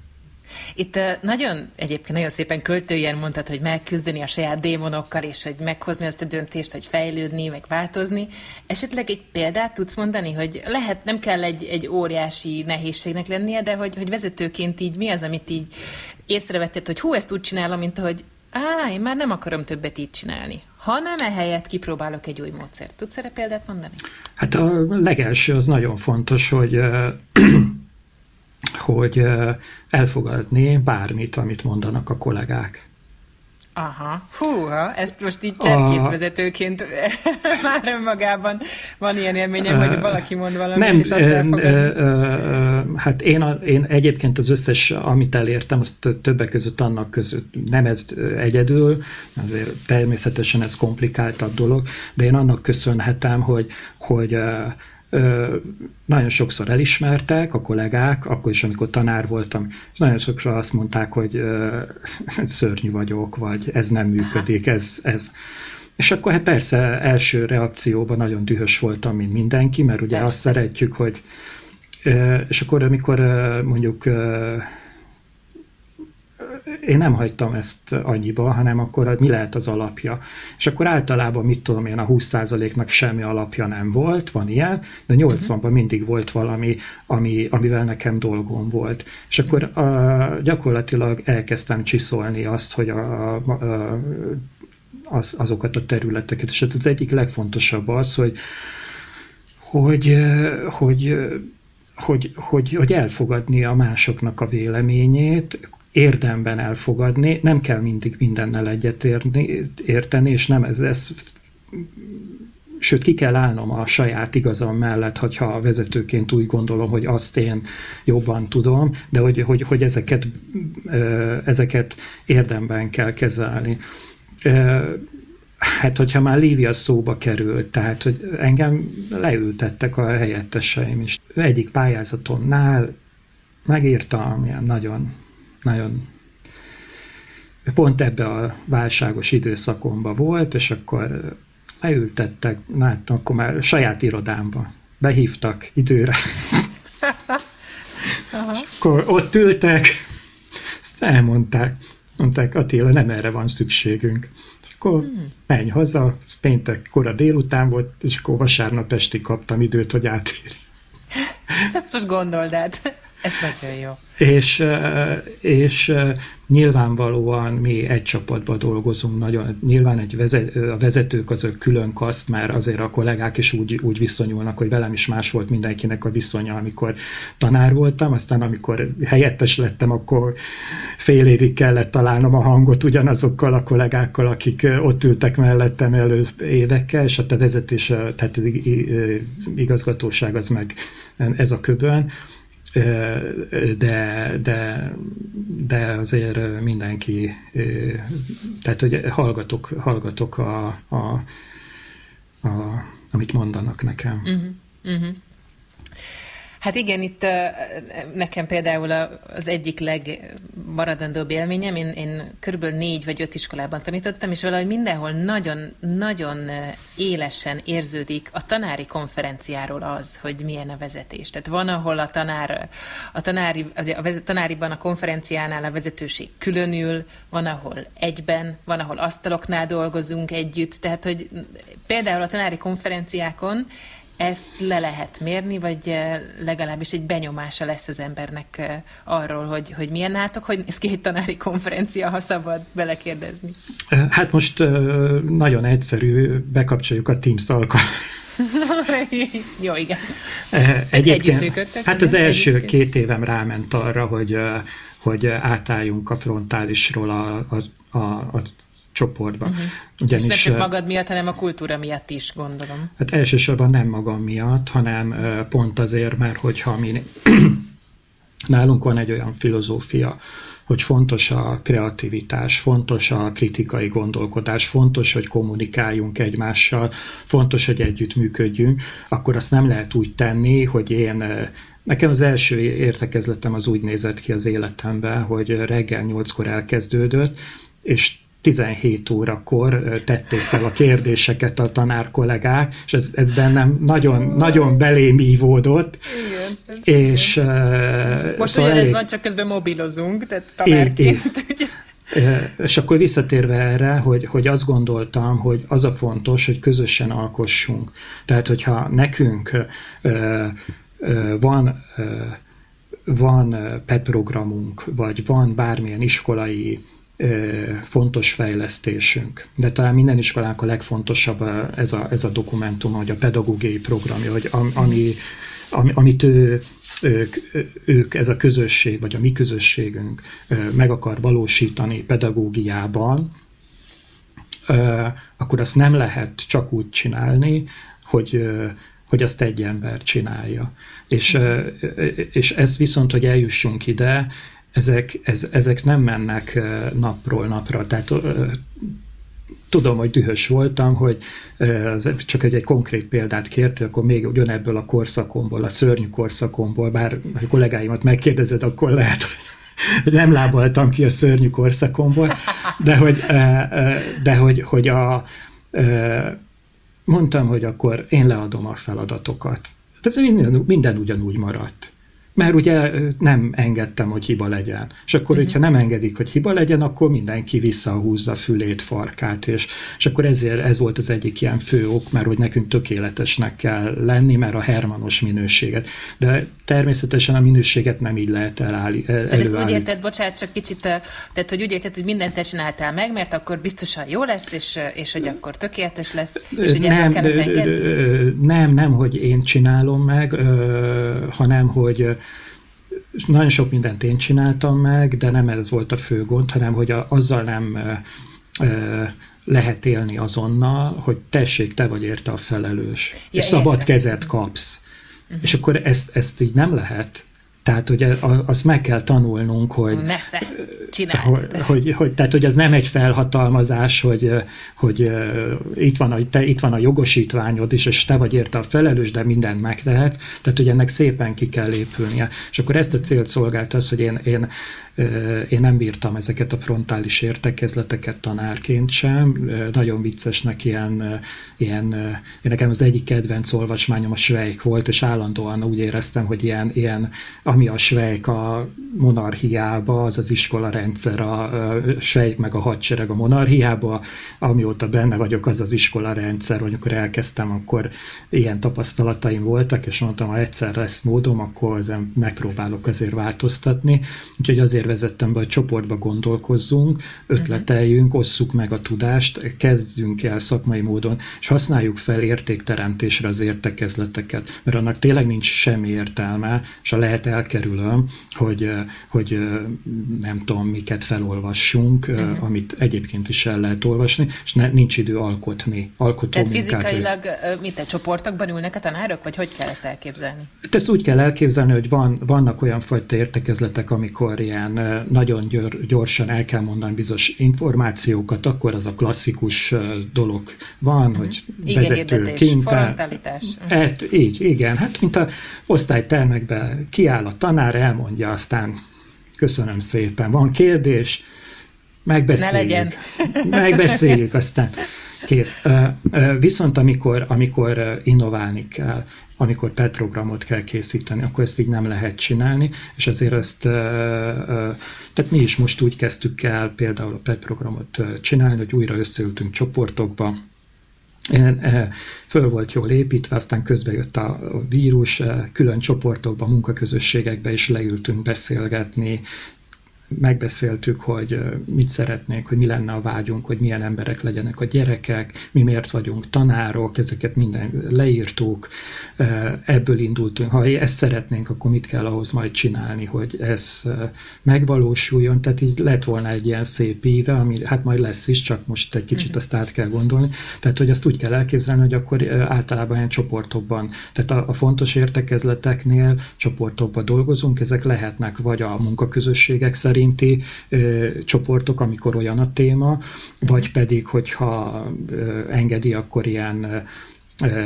Itt nagyon, egyébként nagyon szépen költőjen mondtad, hogy megküzdeni a saját démonokkal, és hogy meghozni azt a döntést, hogy fejlődni, meg változni. Esetleg egy példát tudsz mondani, hogy lehet, nem kell egy, egy óriási nehézségnek lennie, de hogy, hogy vezetőként így mi az, amit így észrevetted, hogy hú, ezt úgy csinálom, mint hogy á, én már nem akarom többet így csinálni. Hanem ehelyett kipróbálok egy új módszert. Tudsz erre példát mondani? Hát a legelső az nagyon fontos, hogy hogy elfogadni bármit, amit mondanak a kollégák. Aha, húha, ezt most így cserkészvezetőként már önmagában van ilyen élményem, hogy valaki mond valamit, nem, és azt elfogadni. Hát én, a, én egyébként az összes, amit elértem, azt többek között annak között, nem ez egyedül, azért természetesen ez komplikáltabb dolog, de én annak köszönhetem, hogy, hogy nagyon sokszor elismertek a kollégák, akkor is, amikor tanár voltam, és nagyon sokszor azt mondták, hogy szörnyű vagyok, vagy ez nem működik, ez, ez. És akkor hát persze első reakcióban nagyon dühös voltam, mint mindenki, mert ugye persze. azt szeretjük, hogy és akkor, amikor mondjuk én nem hagytam ezt annyiba, hanem akkor mi lehet az alapja. És akkor általában, mit tudom én, a 20%-nak semmi alapja nem volt, van ilyen, de 80-ban uh-huh. mindig volt valami, ami, amivel nekem dolgom volt. És akkor a, gyakorlatilag elkezdtem csiszolni azt, hogy a, a, az, azokat a területeket. És ez az egyik legfontosabb az, hogy, hogy, hogy hogy, hogy, hogy elfogadni a másoknak a véleményét, érdemben elfogadni, nem kell mindig mindennel egyet érni, érteni, és nem ez, ez sőt ki kell állnom a saját igazam mellett, hogyha a vezetőként úgy gondolom, hogy azt én jobban tudom, de hogy, hogy, hogy ezeket, ezeket érdemben kell kezelni. Hát, hogyha már Lívia szóba került, tehát, hogy engem leültettek a helyetteseim is. Egyik pályázatomnál megírtam ilyen nagyon nagyon pont ebbe a válságos időszakomban volt, és akkor leültettek, hát akkor már saját irodámba behívtak időre. Aha. akkor ott ültek, ezt elmondták, mondták, Attila, nem erre van szükségünk. És akkor hmm. menj haza, ez péntek kora délután volt, és akkor vasárnap esti kaptam időt, hogy átérj. Ezt most gondold át. Ez nagyon jó. És, és nyilvánvalóan mi egy csapatban dolgozunk, nagyon, nyilván egy vezet, a vezetők azok külön kaszt, mert azért a kollégák is úgy, úgy viszonyulnak, hogy velem is más volt mindenkinek a viszonya, amikor tanár voltam, aztán amikor helyettes lettem, akkor fél évig kellett találnom a hangot ugyanazokkal a kollégákkal, akik ott ültek mellettem elő évekkel, és hát a vezetés, tehát az igazgatóság az meg ez a köbön, de, de, de azért mindenki, tehát hogy hallgatok, hallgatok a, a a, amit mondanak nekem. Uh-huh. Uh-huh. Hát igen, itt nekem például az egyik legmaradandóbb élményem, én, én körülbelül négy vagy öt iskolában tanítottam, és valahogy mindenhol nagyon-nagyon élesen érződik a tanári konferenciáról az, hogy milyen a vezetés. Tehát van, ahol a tanár, a tanári, a tanáriban, a konferenciánál a vezetőség különül, van, ahol egyben, van, ahol asztaloknál dolgozunk együtt, tehát hogy például a tanári konferenciákon ezt le lehet mérni, vagy eh, legalábbis egy benyomása lesz az embernek eh, arról, hogy, hogy milyen nátok, hogy néz ki egy tanári konferencia, ha szabad belekérdezni? Eh, hát most nagyon egyszerű, bekapcsoljuk a Teams alkalmat. Jó, igen. Egyébként, hát az első két évem ráment arra, hogy, hogy átálljunk a frontálisról a, a, a, a csoportba. Uh-huh. Ugyanis, És nem csak magad miatt, hanem a kultúra miatt is, gondolom. Hát elsősorban nem magam miatt, hanem pont azért, mert hogyha mi nálunk van egy olyan filozófia, hogy fontos a kreativitás, fontos a kritikai gondolkodás, fontos, hogy kommunikáljunk egymással, fontos, hogy együttműködjünk, akkor azt nem lehet úgy tenni, hogy én Nekem az első értekezletem az úgy nézett ki az életemben, hogy reggel nyolckor elkezdődött, és 17 órakor tették fel a kérdéseket a tanár kollégák, és ez, ez bennem nagyon, nagyon belém ívódott. Igen, és, igen. Most szóval ugye elég... ez van, csak közben mobilozunk, tehát tanárként. És akkor visszatérve erre, hogy, hogy azt gondoltam, hogy az a fontos, hogy közösen alkossunk. Tehát, hogyha nekünk ö, ö, van ö, van PET programunk, vagy van bármilyen iskolai fontos fejlesztésünk. De talán minden iskolának a legfontosabb ez a, ez a dokumentum, hogy a pedagógiai programja, hogy ami, ami, amit ő, ők, ők, ez a közösség, vagy a mi közösségünk meg akar valósítani pedagógiában, akkor azt nem lehet csak úgy csinálni, hogy, hogy azt egy ember csinálja. És, és ez viszont, hogy eljussunk ide, ezek, ez, ezek nem mennek napról napra. Tehát tudom, hogy dühös voltam, hogy csak egy, egy konkrét példát kérte, akkor még ugyanebből a korszakomból, a szörnyű korszakomból, bár a kollégáimat megkérdezed, akkor lehet, hogy nem lábaltam ki a szörnyű korszakomból, de hogy, de hogy, hogy a, mondtam, hogy akkor én leadom a feladatokat. Tehát minden, minden ugyanúgy maradt mert ugye nem engedtem, hogy hiba legyen. És akkor, uh-huh. hogyha nem engedik, hogy hiba legyen, akkor mindenki visszahúzza fülét, farkát, és, és akkor ezért ez volt az egyik ilyen fő ok, mert hogy nekünk tökéletesnek kell lenni, mert a hermanos minőséget. De természetesen a minőséget nem így lehet elállni. Tehát ezt úgy érted, bocsánat, csak kicsit, tehát hogy úgy érted, hogy mindent te csináltál meg, mert akkor biztosan jó lesz, és, és hogy akkor tökéletes lesz, és hogy nem, nem, nem, hogy én csinálom meg, hanem hogy nagyon sok mindent én csináltam meg, de nem ez volt a fő gond, hanem hogy a, azzal nem lehet élni azonnal, hogy tessék, te vagy érte a felelős, ja, és szabad értem. kezet kapsz. Uh-huh. És akkor ezt, ezt így nem lehet. Tehát, hogy azt meg kell tanulnunk, hogy, Nesze, hogy, hogy, hogy, tehát, hogy ez nem egy felhatalmazás, hogy, hogy itt, van a, te, itt van a jogosítványod is, és te vagy érte a felelős, de mindent megtehet. Tehát, hogy ennek szépen ki kell épülnie. És akkor ezt a célt szolgált az, hogy én, én én nem bírtam ezeket a frontális értekezleteket tanárként sem. Nagyon viccesnek ilyen, ilyen nekem az egyik kedvenc olvasmányom a Svejk volt, és állandóan úgy éreztem, hogy ilyen, ilyen ami a Svejk a monarchiába, az az iskola rendszer, a Svejk meg a hadsereg a monarchiába, amióta benne vagyok, az az iskola rendszer, hogy akkor elkezdtem, akkor ilyen tapasztalataim voltak, és mondtam, ha egyszer lesz módom, akkor ezen megpróbálok azért változtatni. Úgyhogy azért vezettem be, hogy csoportba gondolkozzunk, ötleteljünk, osszuk meg a tudást, kezdjünk el szakmai módon, és használjuk fel értékteremtésre az értekezleteket, mert annak tényleg nincs semmi értelme, és a lehet elkerülöm, hogy, hogy nem tudom, miket felolvassunk, uh-huh. amit egyébként is el lehet olvasni, és ne, nincs idő alkotni, alkotó Tehát fizikailag, mint egy csoportokban ülnek a tanárok, vagy hogy kell ezt elképzelni? Hát ezt úgy kell elképzelni, hogy van, vannak olyan fajta értekezletek, amikor ilyen nagyon, nagyon gyorsan el kell mondani bizonyos információkat, akkor az a klasszikus dolog van, hogy igen, vezető kint. Hát, így, igen, hát mint a osztálytermekben kiáll a tanár, elmondja, aztán köszönöm szépen, van kérdés, megbeszéljük. Ne legyen. Megbeszéljük, aztán kész. Viszont amikor, amikor innoválni kell, amikor PET programot kell készíteni, akkor ezt így nem lehet csinálni, és ezért ezt, tehát mi is most úgy kezdtük el például a PET programot csinálni, hogy újra összeültünk csoportokba, föl volt jól építve, aztán közben jött a vírus, külön csoportokba, munkaközösségekbe is leültünk beszélgetni, megbeszéltük, hogy mit szeretnénk, hogy mi lenne a vágyunk, hogy milyen emberek legyenek a gyerekek, mi miért vagyunk tanárok, ezeket minden leírtuk, ebből indultunk. Ha ezt szeretnénk, akkor mit kell ahhoz majd csinálni, hogy ez megvalósuljon. Tehát így lett volna egy ilyen szép íve, ami hát majd lesz is, csak most egy kicsit mhm. azt át kell gondolni. Tehát, hogy azt úgy kell elképzelni, hogy akkor általában ilyen csoportokban, tehát a, a fontos értekezleteknél csoportokban dolgozunk, ezek lehetnek vagy a munkaközösségek szerint, szerinti ö, csoportok, amikor olyan a téma, vagy pedig, hogyha ö, engedi, akkor ilyen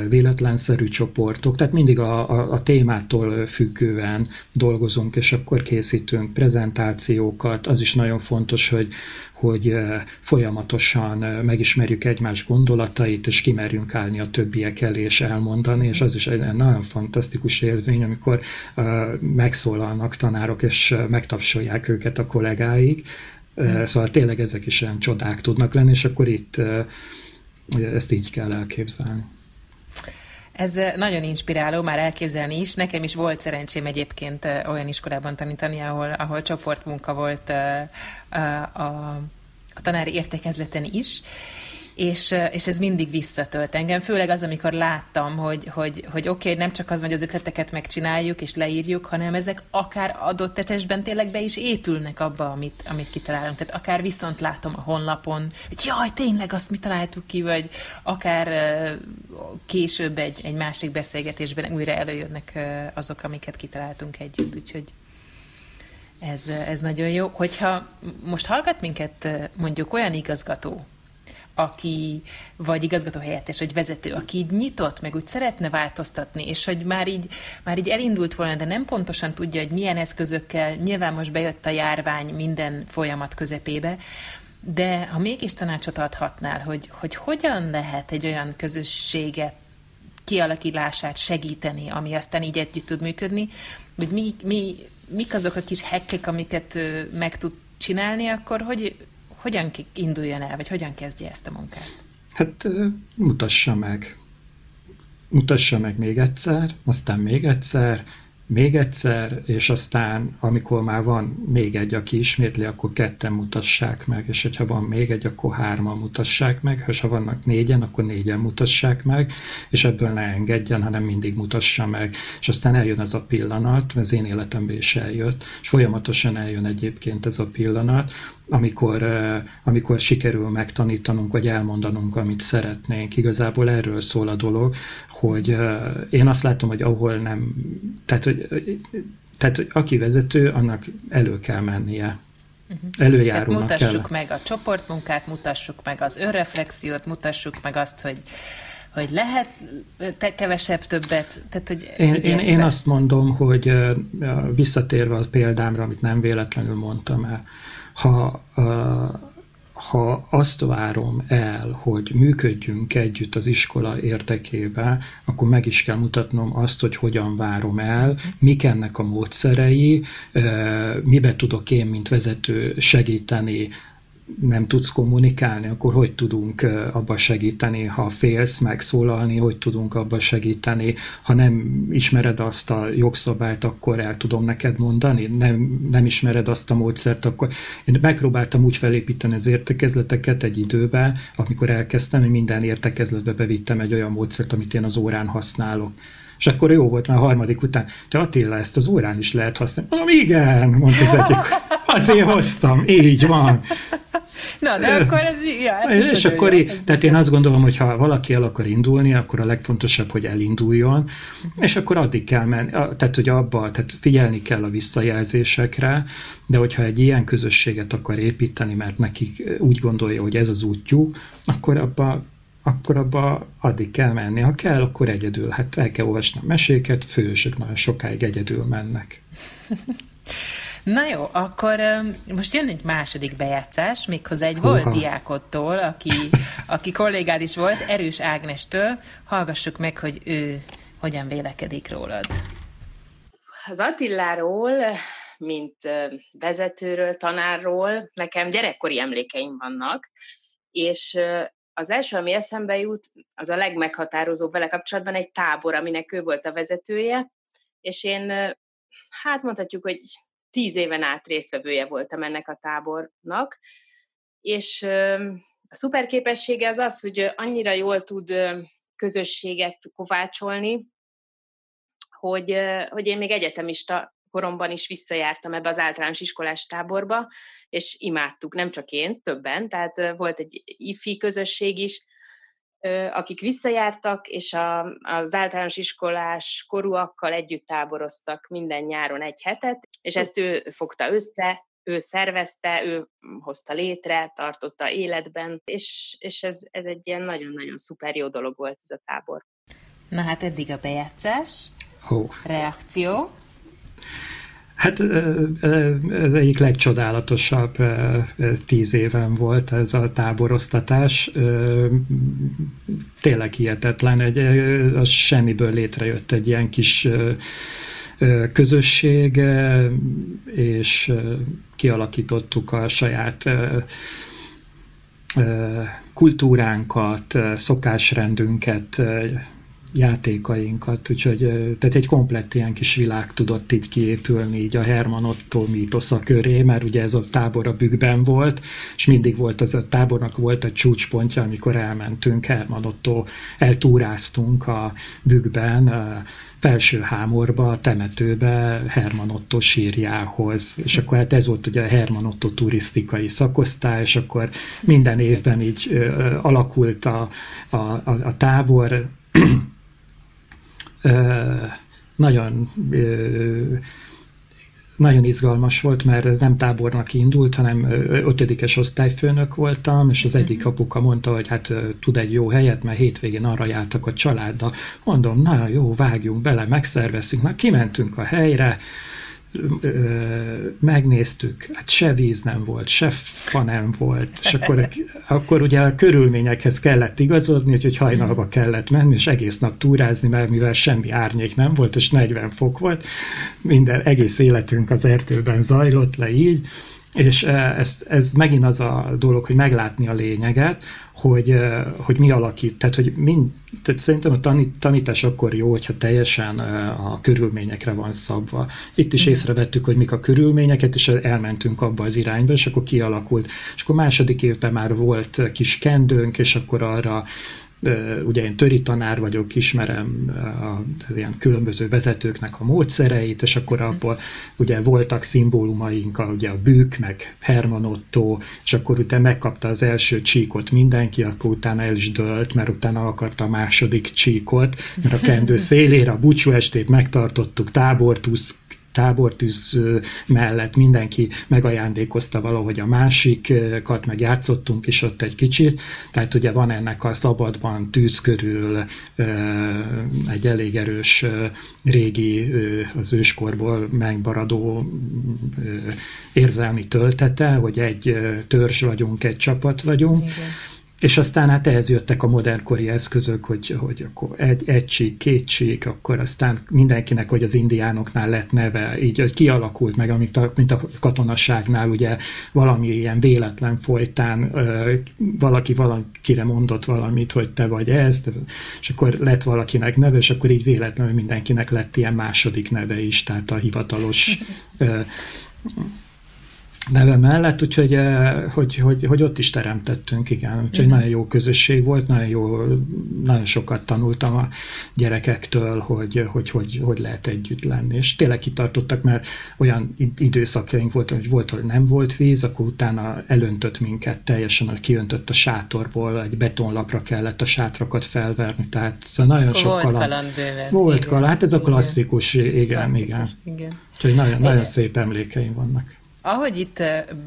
véletlenszerű csoportok, tehát mindig a, a, a témától függően dolgozunk, és akkor készítünk prezentációkat. Az is nagyon fontos, hogy, hogy folyamatosan megismerjük egymás gondolatait, és kimerjünk állni a többiek elé, és elmondani, és az is egy nagyon fantasztikus élmény, amikor megszólalnak tanárok, és megtapsolják őket a kollégáik, mm. Szóval tényleg ezek is olyan csodák tudnak lenni, és akkor itt ezt így kell elképzelni. Ez nagyon inspiráló, már elképzelni is. Nekem is volt szerencsém egyébként olyan iskolában tanítani, ahol, ahol csoportmunka volt a, a, a tanári értekezleten is, és, és ez mindig visszatölt engem, főleg az, amikor láttam, hogy, hogy, hogy oké, okay, nem csak az, hogy az ötleteket megcsináljuk és leírjuk, hanem ezek akár adott tetesben tényleg be is épülnek abba, amit, amit kitalálunk. Tehát akár viszont látom a honlapon, hogy jaj, tényleg azt mi találtuk ki, vagy akár később egy, egy másik beszélgetésben újra előjönnek azok, amiket kitaláltunk együtt, úgyhogy ez, ez nagyon jó. Hogyha most hallgat minket mondjuk olyan igazgató, aki, vagy igazgató helyettes, vagy vezető, aki így nyitott, meg úgy szeretne változtatni, és hogy már így, már így elindult volna, de nem pontosan tudja, hogy milyen eszközökkel, nyilván most bejött a járvány minden folyamat közepébe, de ha mégis tanácsot adhatnál, hogy, hogy hogyan lehet egy olyan közösséget kialakítását segíteni, ami aztán így együtt tud működni, hogy mi, mi, mik azok a kis hekkek, amiket meg tud csinálni, akkor hogy hogyan induljon el, vagy hogyan kezdje ezt a munkát? Hát mutassa meg. Mutassa meg még egyszer, aztán még egyszer, még egyszer, és aztán, amikor már van még egy, aki ismétli, akkor ketten mutassák meg, és hogyha van még egy, akkor hárman mutassák meg, és ha vannak négyen, akkor négyen mutassák meg, és ebből ne engedjen, hanem mindig mutassa meg. És aztán eljön ez a pillanat, az én életemben is eljött, és folyamatosan eljön egyébként ez a pillanat, amikor, amikor sikerül megtanítanunk, vagy elmondanunk, amit szeretnénk. Igazából erről szól a dolog, hogy én azt látom, hogy ahol nem, tehát, hogy, tehát hogy aki vezető, annak elő kell mennie. Uh-huh. Előjárónak Tehát mutassuk kell. meg a csoportmunkát, mutassuk meg az önreflexiót, mutassuk meg azt, hogy hogy lehet te kevesebb többet? Tehát, hogy én, én, én azt mondom, hogy visszatérve az példámra, amit nem véletlenül mondtam el, ha, ha azt várom el, hogy működjünk együtt az iskola érdekébe, akkor meg is kell mutatnom azt, hogy hogyan várom el, mik ennek a módszerei, mibe tudok én, mint vezető segíteni nem tudsz kommunikálni, akkor hogy tudunk abba segíteni, ha félsz megszólalni, hogy tudunk abba segíteni, ha nem ismered azt a jogszabályt, akkor el tudom neked mondani, nem, nem ismered azt a módszert, akkor én megpróbáltam úgy felépíteni az értekezleteket egy időben, amikor elkezdtem, hogy minden értekezletbe bevittem egy olyan módszert, amit én az órán használok. És akkor jó volt már a harmadik után, te Attila, ezt az órán is lehet használni. Mondom, igen, mondta az egyik. Azért hoztam, így van. Na, de akkor ez, ja, ez És akkor, jó, ez tehát én azt gondolom, hogy ha valaki el akar indulni, akkor a legfontosabb, hogy elinduljon, uh-huh. és akkor addig kell menni, tehát hogy abba, tehát figyelni kell a visszajelzésekre, de hogyha egy ilyen közösséget akar építeni, mert nekik úgy gondolja, hogy ez az útjuk, akkor abba akkor abba addig kell menni. Ha kell, akkor egyedül. Hát el kell olvasni a meséket, fősök nagyon sokáig egyedül mennek. Na jó, akkor most jön egy második bejátszás, méghozzá egy Húha. volt diákottól, aki, aki kollégád is volt, Erős Ágnestől. Hallgassuk meg, hogy ő hogyan vélekedik rólad. Az Attiláról, mint vezetőről, tanárról, nekem gyerekkori emlékeim vannak, és az első, ami eszembe jut, az a legmeghatározóbb vele kapcsolatban egy tábor, aminek ő volt a vezetője, és én, hát mondhatjuk, hogy tíz éven át résztvevője voltam ennek a tábornak, és a szuperképessége az az, hogy annyira jól tud közösséget kovácsolni, hogy, hogy én még egyetemista koromban is visszajártam ebbe az általános iskolás táborba, és imádtuk, nem csak én, többen, tehát volt egy ifi közösség is, akik visszajártak, és a, az általános iskolás korúakkal együtt táboroztak minden nyáron egy hetet, és ezt ő fogta össze, ő szervezte, ő hozta létre, tartotta életben, és, és ez, ez egy ilyen nagyon-nagyon szuper jó dolog volt ez a tábor. Na hát eddig a bejátszás. Oh. Reakció. Hát ez egyik legcsodálatosabb tíz éven volt ez a táboroztatás. Tényleg hihetetlen, egy, az semmiből létrejött egy ilyen kis közösség, és kialakítottuk a saját kultúránkat, szokásrendünket, játékainkat, úgyhogy tehát egy komplett ilyen kis világ tudott itt kiépülni így a Herman Otto mítosza köré, mert ugye ez a tábor a bükkben volt, és mindig volt az a tábornak volt a csúcspontja, amikor elmentünk Herman Otto, eltúráztunk a bükkben, a felső hámorba, a temetőbe Herman Otto sírjához, és akkor hát ez volt ugye a Herman Otto turisztikai szakosztály, és akkor minden évben így alakult a, a, a, a tábor, nagyon nagyon izgalmas volt, mert ez nem tábornak indult, hanem ötödikes osztályfőnök voltam, és az egyik mhm. apuka mondta, hogy hát tud egy jó helyet, mert hétvégén arra jártak a családdal. Mondom, na jó, vágjunk bele, megszervezünk. Már kimentünk a helyre, megnéztük, hát se víz nem volt, se fa nem volt, és akkor, akkor ugye a körülményekhez kellett igazodni, úgyhogy hajnalba kellett menni, és egész nap túrázni, mert mivel semmi árnyék nem volt, és 40 fok volt, minden egész életünk az erdőben zajlott le így, és ez, ez megint az a dolog, hogy meglátni a lényeget, hogy, hogy mi alakít. Tehát, hogy mind, tehát szerintem a tanít, tanítás akkor jó, hogyha teljesen a körülményekre van szabva. Itt is észrevettük, hogy mik a körülményeket, és elmentünk abba az irányba, és akkor kialakult. És akkor második évben már volt kis kendőnk, és akkor arra ugye én töri tanár vagyok, ismerem az ilyen különböző vezetőknek a módszereit, és akkor mhm. abból ugye voltak szimbólumaink, ugye a bűk, meg Herman Otto, és akkor utána megkapta az első csíkot mindenki, akkor utána el is dölt, mert utána akarta a második csíkot, mert a kendő szélére a búcsú estét megtartottuk, tábortusz tábortűz mellett mindenki megajándékozta valahogy a másikat, meg játszottunk is ott egy kicsit, tehát ugye van ennek a szabadban tűz körül egy elég erős régi, az őskorból megbaradó érzelmi töltete, hogy egy törzs vagyunk, egy csapat vagyunk, Igen és aztán hát ehhez jöttek a modernkori eszközök, hogy, hogy akkor egy, egy csík, két csík, akkor aztán mindenkinek, hogy az indiánoknál lett neve, így hogy kialakult meg, amit a, mint a katonasságnál, ugye valami ilyen véletlen folytán ö, valaki valakire mondott valamit, hogy te vagy ez, és akkor lett valakinek neve, és akkor így véletlenül mindenkinek lett ilyen második neve is, tehát a hivatalos ö, neve mellett, úgyhogy eh, hogy, hogy, hogy ott is teremtettünk, igen. Úgyhogy uh-huh. nagyon jó közösség volt, nagyon jó, nagyon sokat tanultam a gyerekektől, hogy hogy, hogy, hogy lehet együtt lenni. És tényleg kitartottak, mert olyan időszakjaink voltak, hogy volt, hogy nem volt víz, akkor utána elöntött minket teljesen, hogy kiöntött a sátorból, egy betonlapra kellett a sátrakat felverni, tehát szóval nagyon sok Volt kaland Volt kaland, hát ez a klasszikus, igen, igen. Klasszikus, igen. igen. Úgyhogy nagyon, nagyon szép emlékeim vannak ahogy itt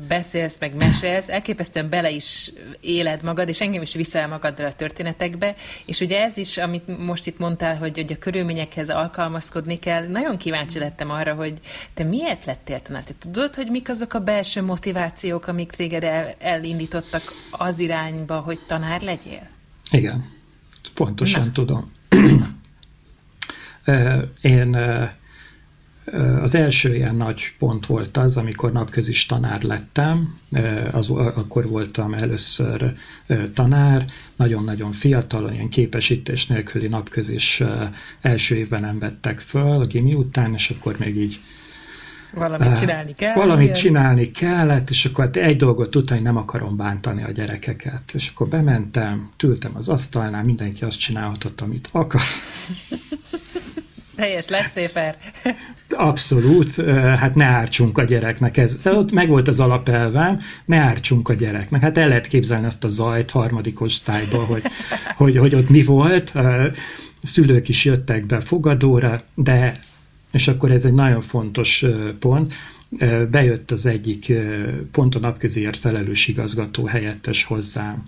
beszélsz, meg mesélsz, elképesztően bele is éled magad, és engem is viszel magaddal a történetekbe, és ugye ez is, amit most itt mondtál, hogy, hogy a körülményekhez alkalmazkodni kell, nagyon kíváncsi lettem arra, hogy te miért lettél tanár? Te tudod, hogy mik azok a belső motivációk, amik téged el, elindítottak az irányba, hogy tanár legyél? Igen, pontosan Na. tudom. Én az első ilyen nagy pont volt az, amikor napközis tanár lettem, az, akkor voltam először tanár, nagyon-nagyon fiatal, ilyen képesítés nélküli napközis első évben nem vettek föl a gimi után, és akkor még így Valamit csinálni kell. Valamit ilyen? csinálni kellett, és akkor hát egy dolgot tudtam, hogy nem akarom bántani a gyerekeket. És akkor bementem, tültem az asztalnál, mindenki azt csinálhatott, amit akar. Teljes lesz széfer. Abszolút, hát ne ártsunk a gyereknek. Ez, ott meg volt az alapelvem, ne ártsunk a gyereknek. Hát el lehet képzelni azt a zajt harmadik osztályban, hogy, hogy, hogy ott mi volt. Szülők is jöttek be fogadóra, de, és akkor ez egy nagyon fontos pont, bejött az egyik pont a napközért felelős igazgató helyettes hozzám.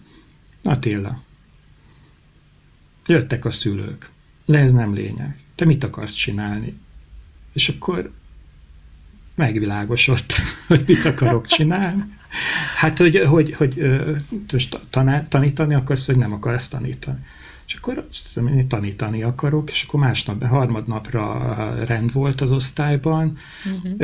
Attila. Jöttek a szülők. De ez nem lényeg te mit akarsz csinálni? És akkor megvilágosodott, hogy mit akarok csinálni. Hát, hogy, hogy, hogy most tanítani akarsz, hogy nem akarsz tanítani. És akkor azt én tanítani akarok, és akkor másnap, harmadnapra rend volt az osztályban. Uh-huh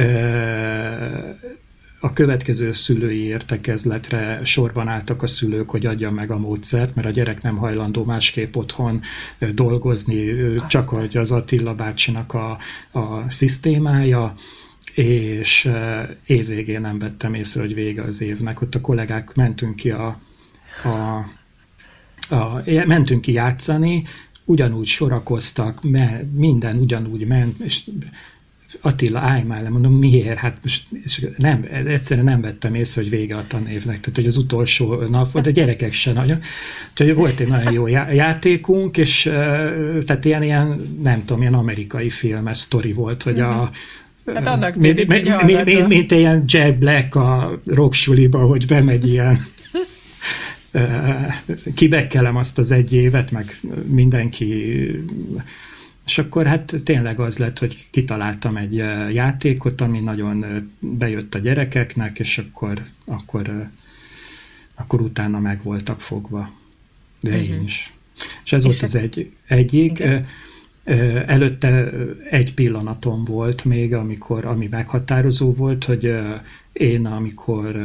a következő szülői értekezletre sorban álltak a szülők, hogy adja meg a módszert, mert a gyerek nem hajlandó másképp otthon dolgozni, Azt. csak hogy az Attila bácsinak a, a szisztémája, és évvégén nem vettem észre, hogy vége az évnek. Ott a kollégák mentünk ki a, a, a mentünk ki játszani, ugyanúgy sorakoztak, minden ugyanúgy ment, és Attila, állj már le, mondom, miért? Hát most nem, egyszerűen nem vettem észre, hogy vége a tanévnek, tehát hogy az utolsó nap volt, a gyerekek se nagyon. Tehát volt egy nagyon jó játékunk, és tehát ilyen, ilyen nem tudom, ilyen amerikai filmes sztori volt, hogy a, mhm. Hát annak tűnik, mint, mint, mint, mint, mint ilyen Jack Black a rocksuliba, hogy bemegy ilyen kibekkelem azt az egy évet, meg mindenki és akkor hát tényleg az lett, hogy kitaláltam egy játékot, ami nagyon bejött a gyerekeknek, és akkor, akkor, akkor utána meg voltak fogva. De uh-huh. én is. És ez és volt az egy, egyik. Igen. Előtte egy pillanatom volt még, amikor, ami meghatározó volt, hogy én amikor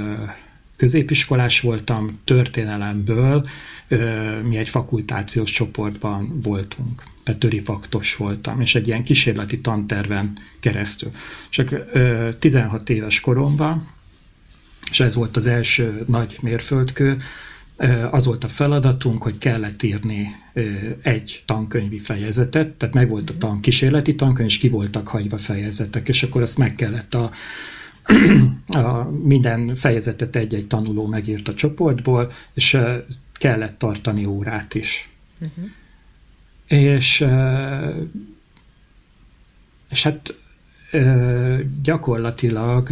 középiskolás voltam, történelemből mi egy fakultációs csoportban voltunk, tehát törifaktos voltam, és egy ilyen kísérleti tanterven keresztül. Csak 16 éves koromban, és ez volt az első nagy mérföldkő, az volt a feladatunk, hogy kellett írni egy tankönyvi fejezetet, tehát meg volt a tan, kísérleti tankönyv, és ki voltak hagyva fejezetek, és akkor azt meg kellett a, a minden fejezetet egy-egy tanuló megírt a csoportból, és kellett tartani órát is. Uh-huh. És, és hát gyakorlatilag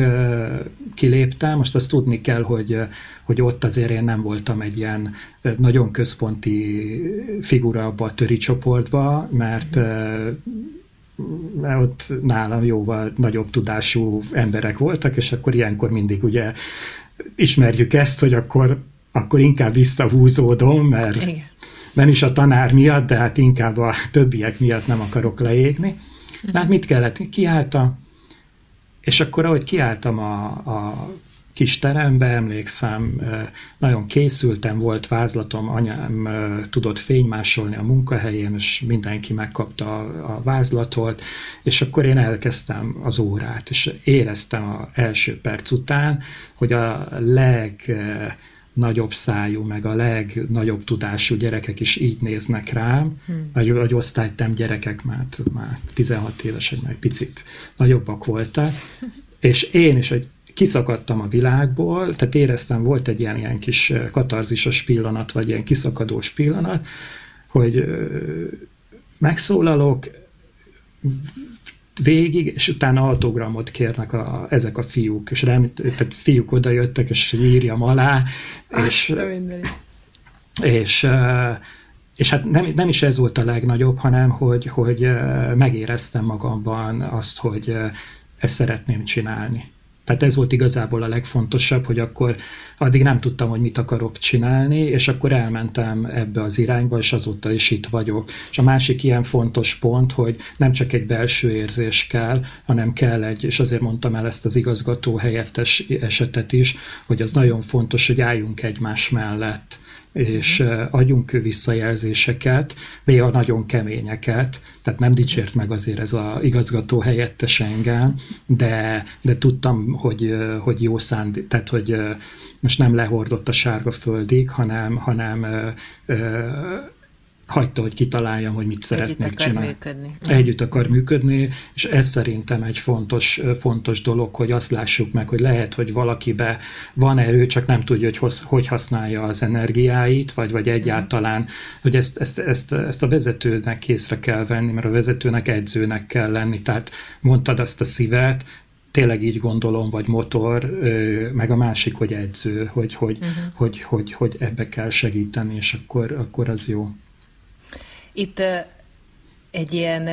kiléptem, most azt tudni kell, hogy, hogy ott azért én nem voltam egy ilyen nagyon központi figura abba a töri csoportba, mert mert ott nálam jóval nagyobb tudású emberek voltak, és akkor ilyenkor mindig ugye ismerjük ezt, hogy akkor, akkor inkább visszahúzódom, mert Igen. Nem is a tanár miatt, de hát inkább a többiek miatt nem akarok leégni. Tehát mit kellett? Kiálltam, és akkor ahogy kiálltam a, a kis terembe, emlékszem, nagyon készültem, volt vázlatom, anyám tudott fénymásolni a munkahelyén, és mindenki megkapta a vázlatot, és akkor én elkezdtem az órát, és éreztem az első perc után, hogy a leg nagyobb szájú, meg a legnagyobb tudású gyerekek is így néznek rám, hmm. vagy, vagy osztálytem gyerekek már, már 16 évesek, meg picit nagyobbak voltak, és én is, hogy kiszakadtam a világból, tehát éreztem, volt egy ilyen, ilyen kis katarzisos pillanat, vagy ilyen kiszakadós pillanat, hogy megszólalok, végig, és utána autogramot kérnek a, ezek a fiúk, és rám, tehát fiúk oda jöttek, és írjam alá, és, és, és hát nem, nem is ez volt a legnagyobb, hanem hogy, hogy megéreztem magamban azt, hogy ezt szeretném csinálni. Tehát ez volt igazából a legfontosabb, hogy akkor addig nem tudtam, hogy mit akarok csinálni, és akkor elmentem ebbe az irányba, és azóta is itt vagyok. És a másik ilyen fontos pont, hogy nem csak egy belső érzés kell, hanem kell egy, és azért mondtam el ezt az igazgató helyettes esetet is, hogy az nagyon fontos, hogy álljunk egymás mellett és adjunk visszajelzéseket, néha nagyon keményeket, tehát nem dicsért meg azért ez az igazgató helyettes engem, de, de tudtam, hogy, hogy jó szándék, tehát hogy most nem lehordott a sárga földig, hanem, hanem hagyta, hogy kitaláljam, hogy mit szeretnék Együtt csinálni. Működni. Együtt akar működni, és ez szerintem egy fontos, fontos dolog, hogy azt lássuk meg, hogy lehet, hogy valakibe van erő, csak nem tudja, hogy hoz, hogy használja az energiáit, vagy, vagy egyáltalán, hogy ezt, ezt, ezt, ezt a vezetőnek észre kell venni, mert a vezetőnek edzőnek kell lenni. Tehát mondtad azt a szívet, tényleg így gondolom, vagy motor, meg a másik, hogy edző, hogy, hogy, uh-huh. hogy, hogy, hogy ebbe kell segíteni, és akkor, akkor az jó. Itt egy ilyen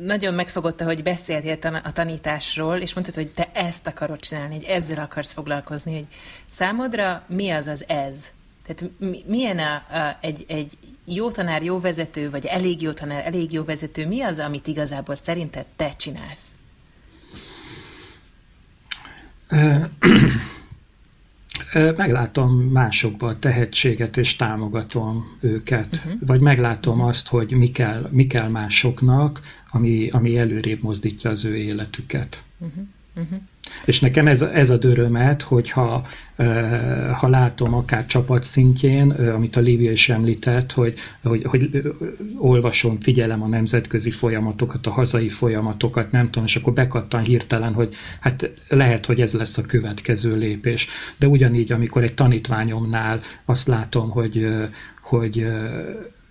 nagyon megfogotta, hogy beszéltél a tanításról, és mondtad, hogy te ezt akarod csinálni, hogy ezzel akarsz foglalkozni, hogy számodra mi az az ez? Tehát milyen a, a, egy, egy jó tanár, jó vezető, vagy elég jó tanár, elég jó vezető, mi az, amit igazából szerinted te csinálsz? Meglátom másokban a tehetséget, és támogatom őket. Uh-huh. Vagy meglátom uh-huh. azt, hogy mi kell, mi kell másoknak, ami, ami előrébb mozdítja az ő életüket. Uh-huh. Uh-huh. És nekem ez, ez a dörömet, hogyha ha látom akár csapat szintjén, amit a Lívia is említett, hogy, hogy, hogy olvasom, figyelem a nemzetközi folyamatokat, a hazai folyamatokat, nem tudom, és akkor bekattan hirtelen, hogy hát lehet, hogy ez lesz a következő lépés. De ugyanígy, amikor egy tanítványomnál azt látom, hogy, hogy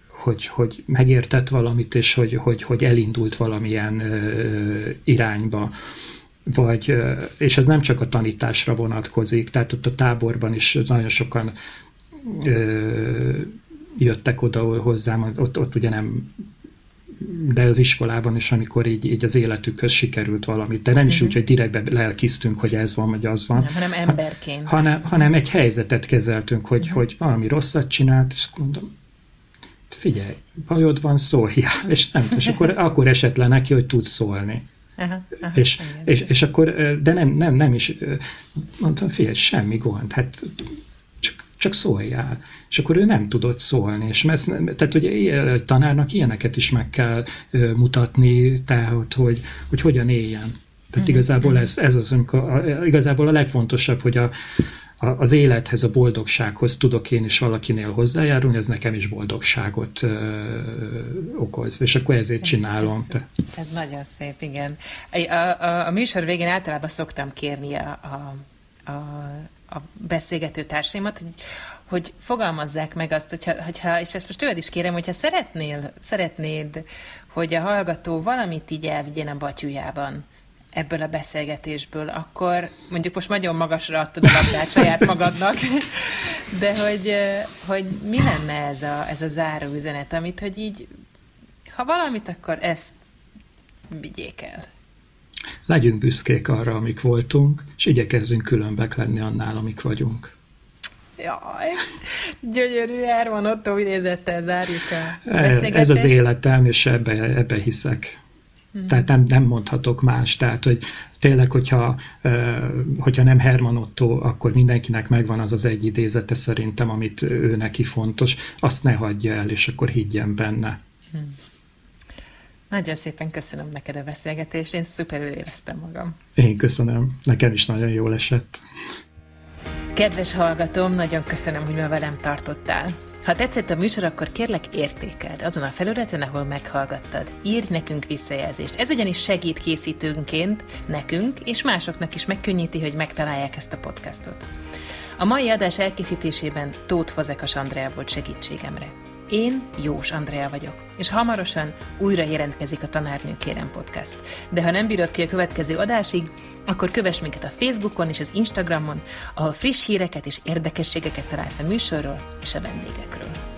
hogy, hogy megértett valamit, és hogy, hogy, hogy elindult valamilyen irányba vagy, és ez nem csak a tanításra vonatkozik, tehát ott a táborban is nagyon sokan ö, jöttek oda hozzám, ott, ott ugye nem de az iskolában is, amikor így, így az életükhöz sikerült valamit. De nem is uh-huh. úgy, hogy direktbe lelkiztünk, hogy ez van, vagy az van. Nem, hanem emberként. Hanem, hanem egy helyzetet kezeltünk, hogy, uh-huh. hogy valami rosszat csinált, és mondom, figyelj, bajod van, szóljál, és nem, és akkor, akkor esett le neki, hogy tud szólni. Aha, aha, és, és, és akkor, de nem, nem, nem is, mondtam, figyelj, semmi gond, hát csak, csak szóljál. És akkor ő nem tudott szólni. És mert, tehát ugye tanárnak ilyeneket is meg kell mutatni, tehát hogy, hogy hogyan éljen. Tehát uh-huh, igazából uh-huh. ez, ez az, amikor, igazából a legfontosabb, hogy a, az élethez, a boldogsághoz tudok én is valakinél hozzájárulni, ez nekem is boldogságot ö, okoz, és akkor ezért ez, csinálom. Ez, ez nagyon szép, igen. A, a, a műsor végén általában szoktam kérni a, a, a, a beszélgető társaimat, hogy, hogy fogalmazzák meg azt, hogyha, hogyha, és ezt most tőled is kérem, hogyha szeretnél, szeretnéd, hogy a hallgató valamit így elvigyen a batyujában, ebből a beszélgetésből, akkor mondjuk most nagyon magasra adtad a labdát saját magadnak, de hogy, hogy mi lenne ez a, ez a záró üzenet, amit, hogy így, ha valamit, akkor ezt vigyék el. Legyünk büszkék arra, amik voltunk, és igyekezzünk különbek lenni annál, amik vagyunk. Jaj, gyönyörű Herman Otto idézettel zárjuk a beszélgetést. Ez az életem, és ebbe, ebbe hiszek. Hmm. Tehát nem, nem mondhatok más. Tehát, hogy tényleg, hogyha, hogyha nem Herman Otto, akkor mindenkinek megvan az az egy idézete szerintem, amit ő neki fontos, azt ne hagyja el, és akkor higgyen benne. Hmm. Nagyon szépen köszönöm neked a beszélgetést, én szuperül éreztem magam. Én köszönöm, nekem is nagyon jól esett. Kedves hallgatom, nagyon köszönöm, hogy ma velem tartottál. Ha tetszett a műsor, akkor kérlek értékeld azon a felületen, ahol meghallgattad. Írj nekünk visszajelzést. Ez ugyanis segít készítőnként nekünk, és másoknak is megkönnyíti, hogy megtalálják ezt a podcastot. A mai adás elkészítésében Tóth Fazekas Andrea volt segítségemre. Én Jós Andrea vagyok, és hamarosan újra jelentkezik a Tanárnő Kérem Podcast. De ha nem bírod ki a következő adásig, akkor kövess minket a Facebookon és az Instagramon, ahol friss híreket és érdekességeket találsz a műsorról és a vendégekről.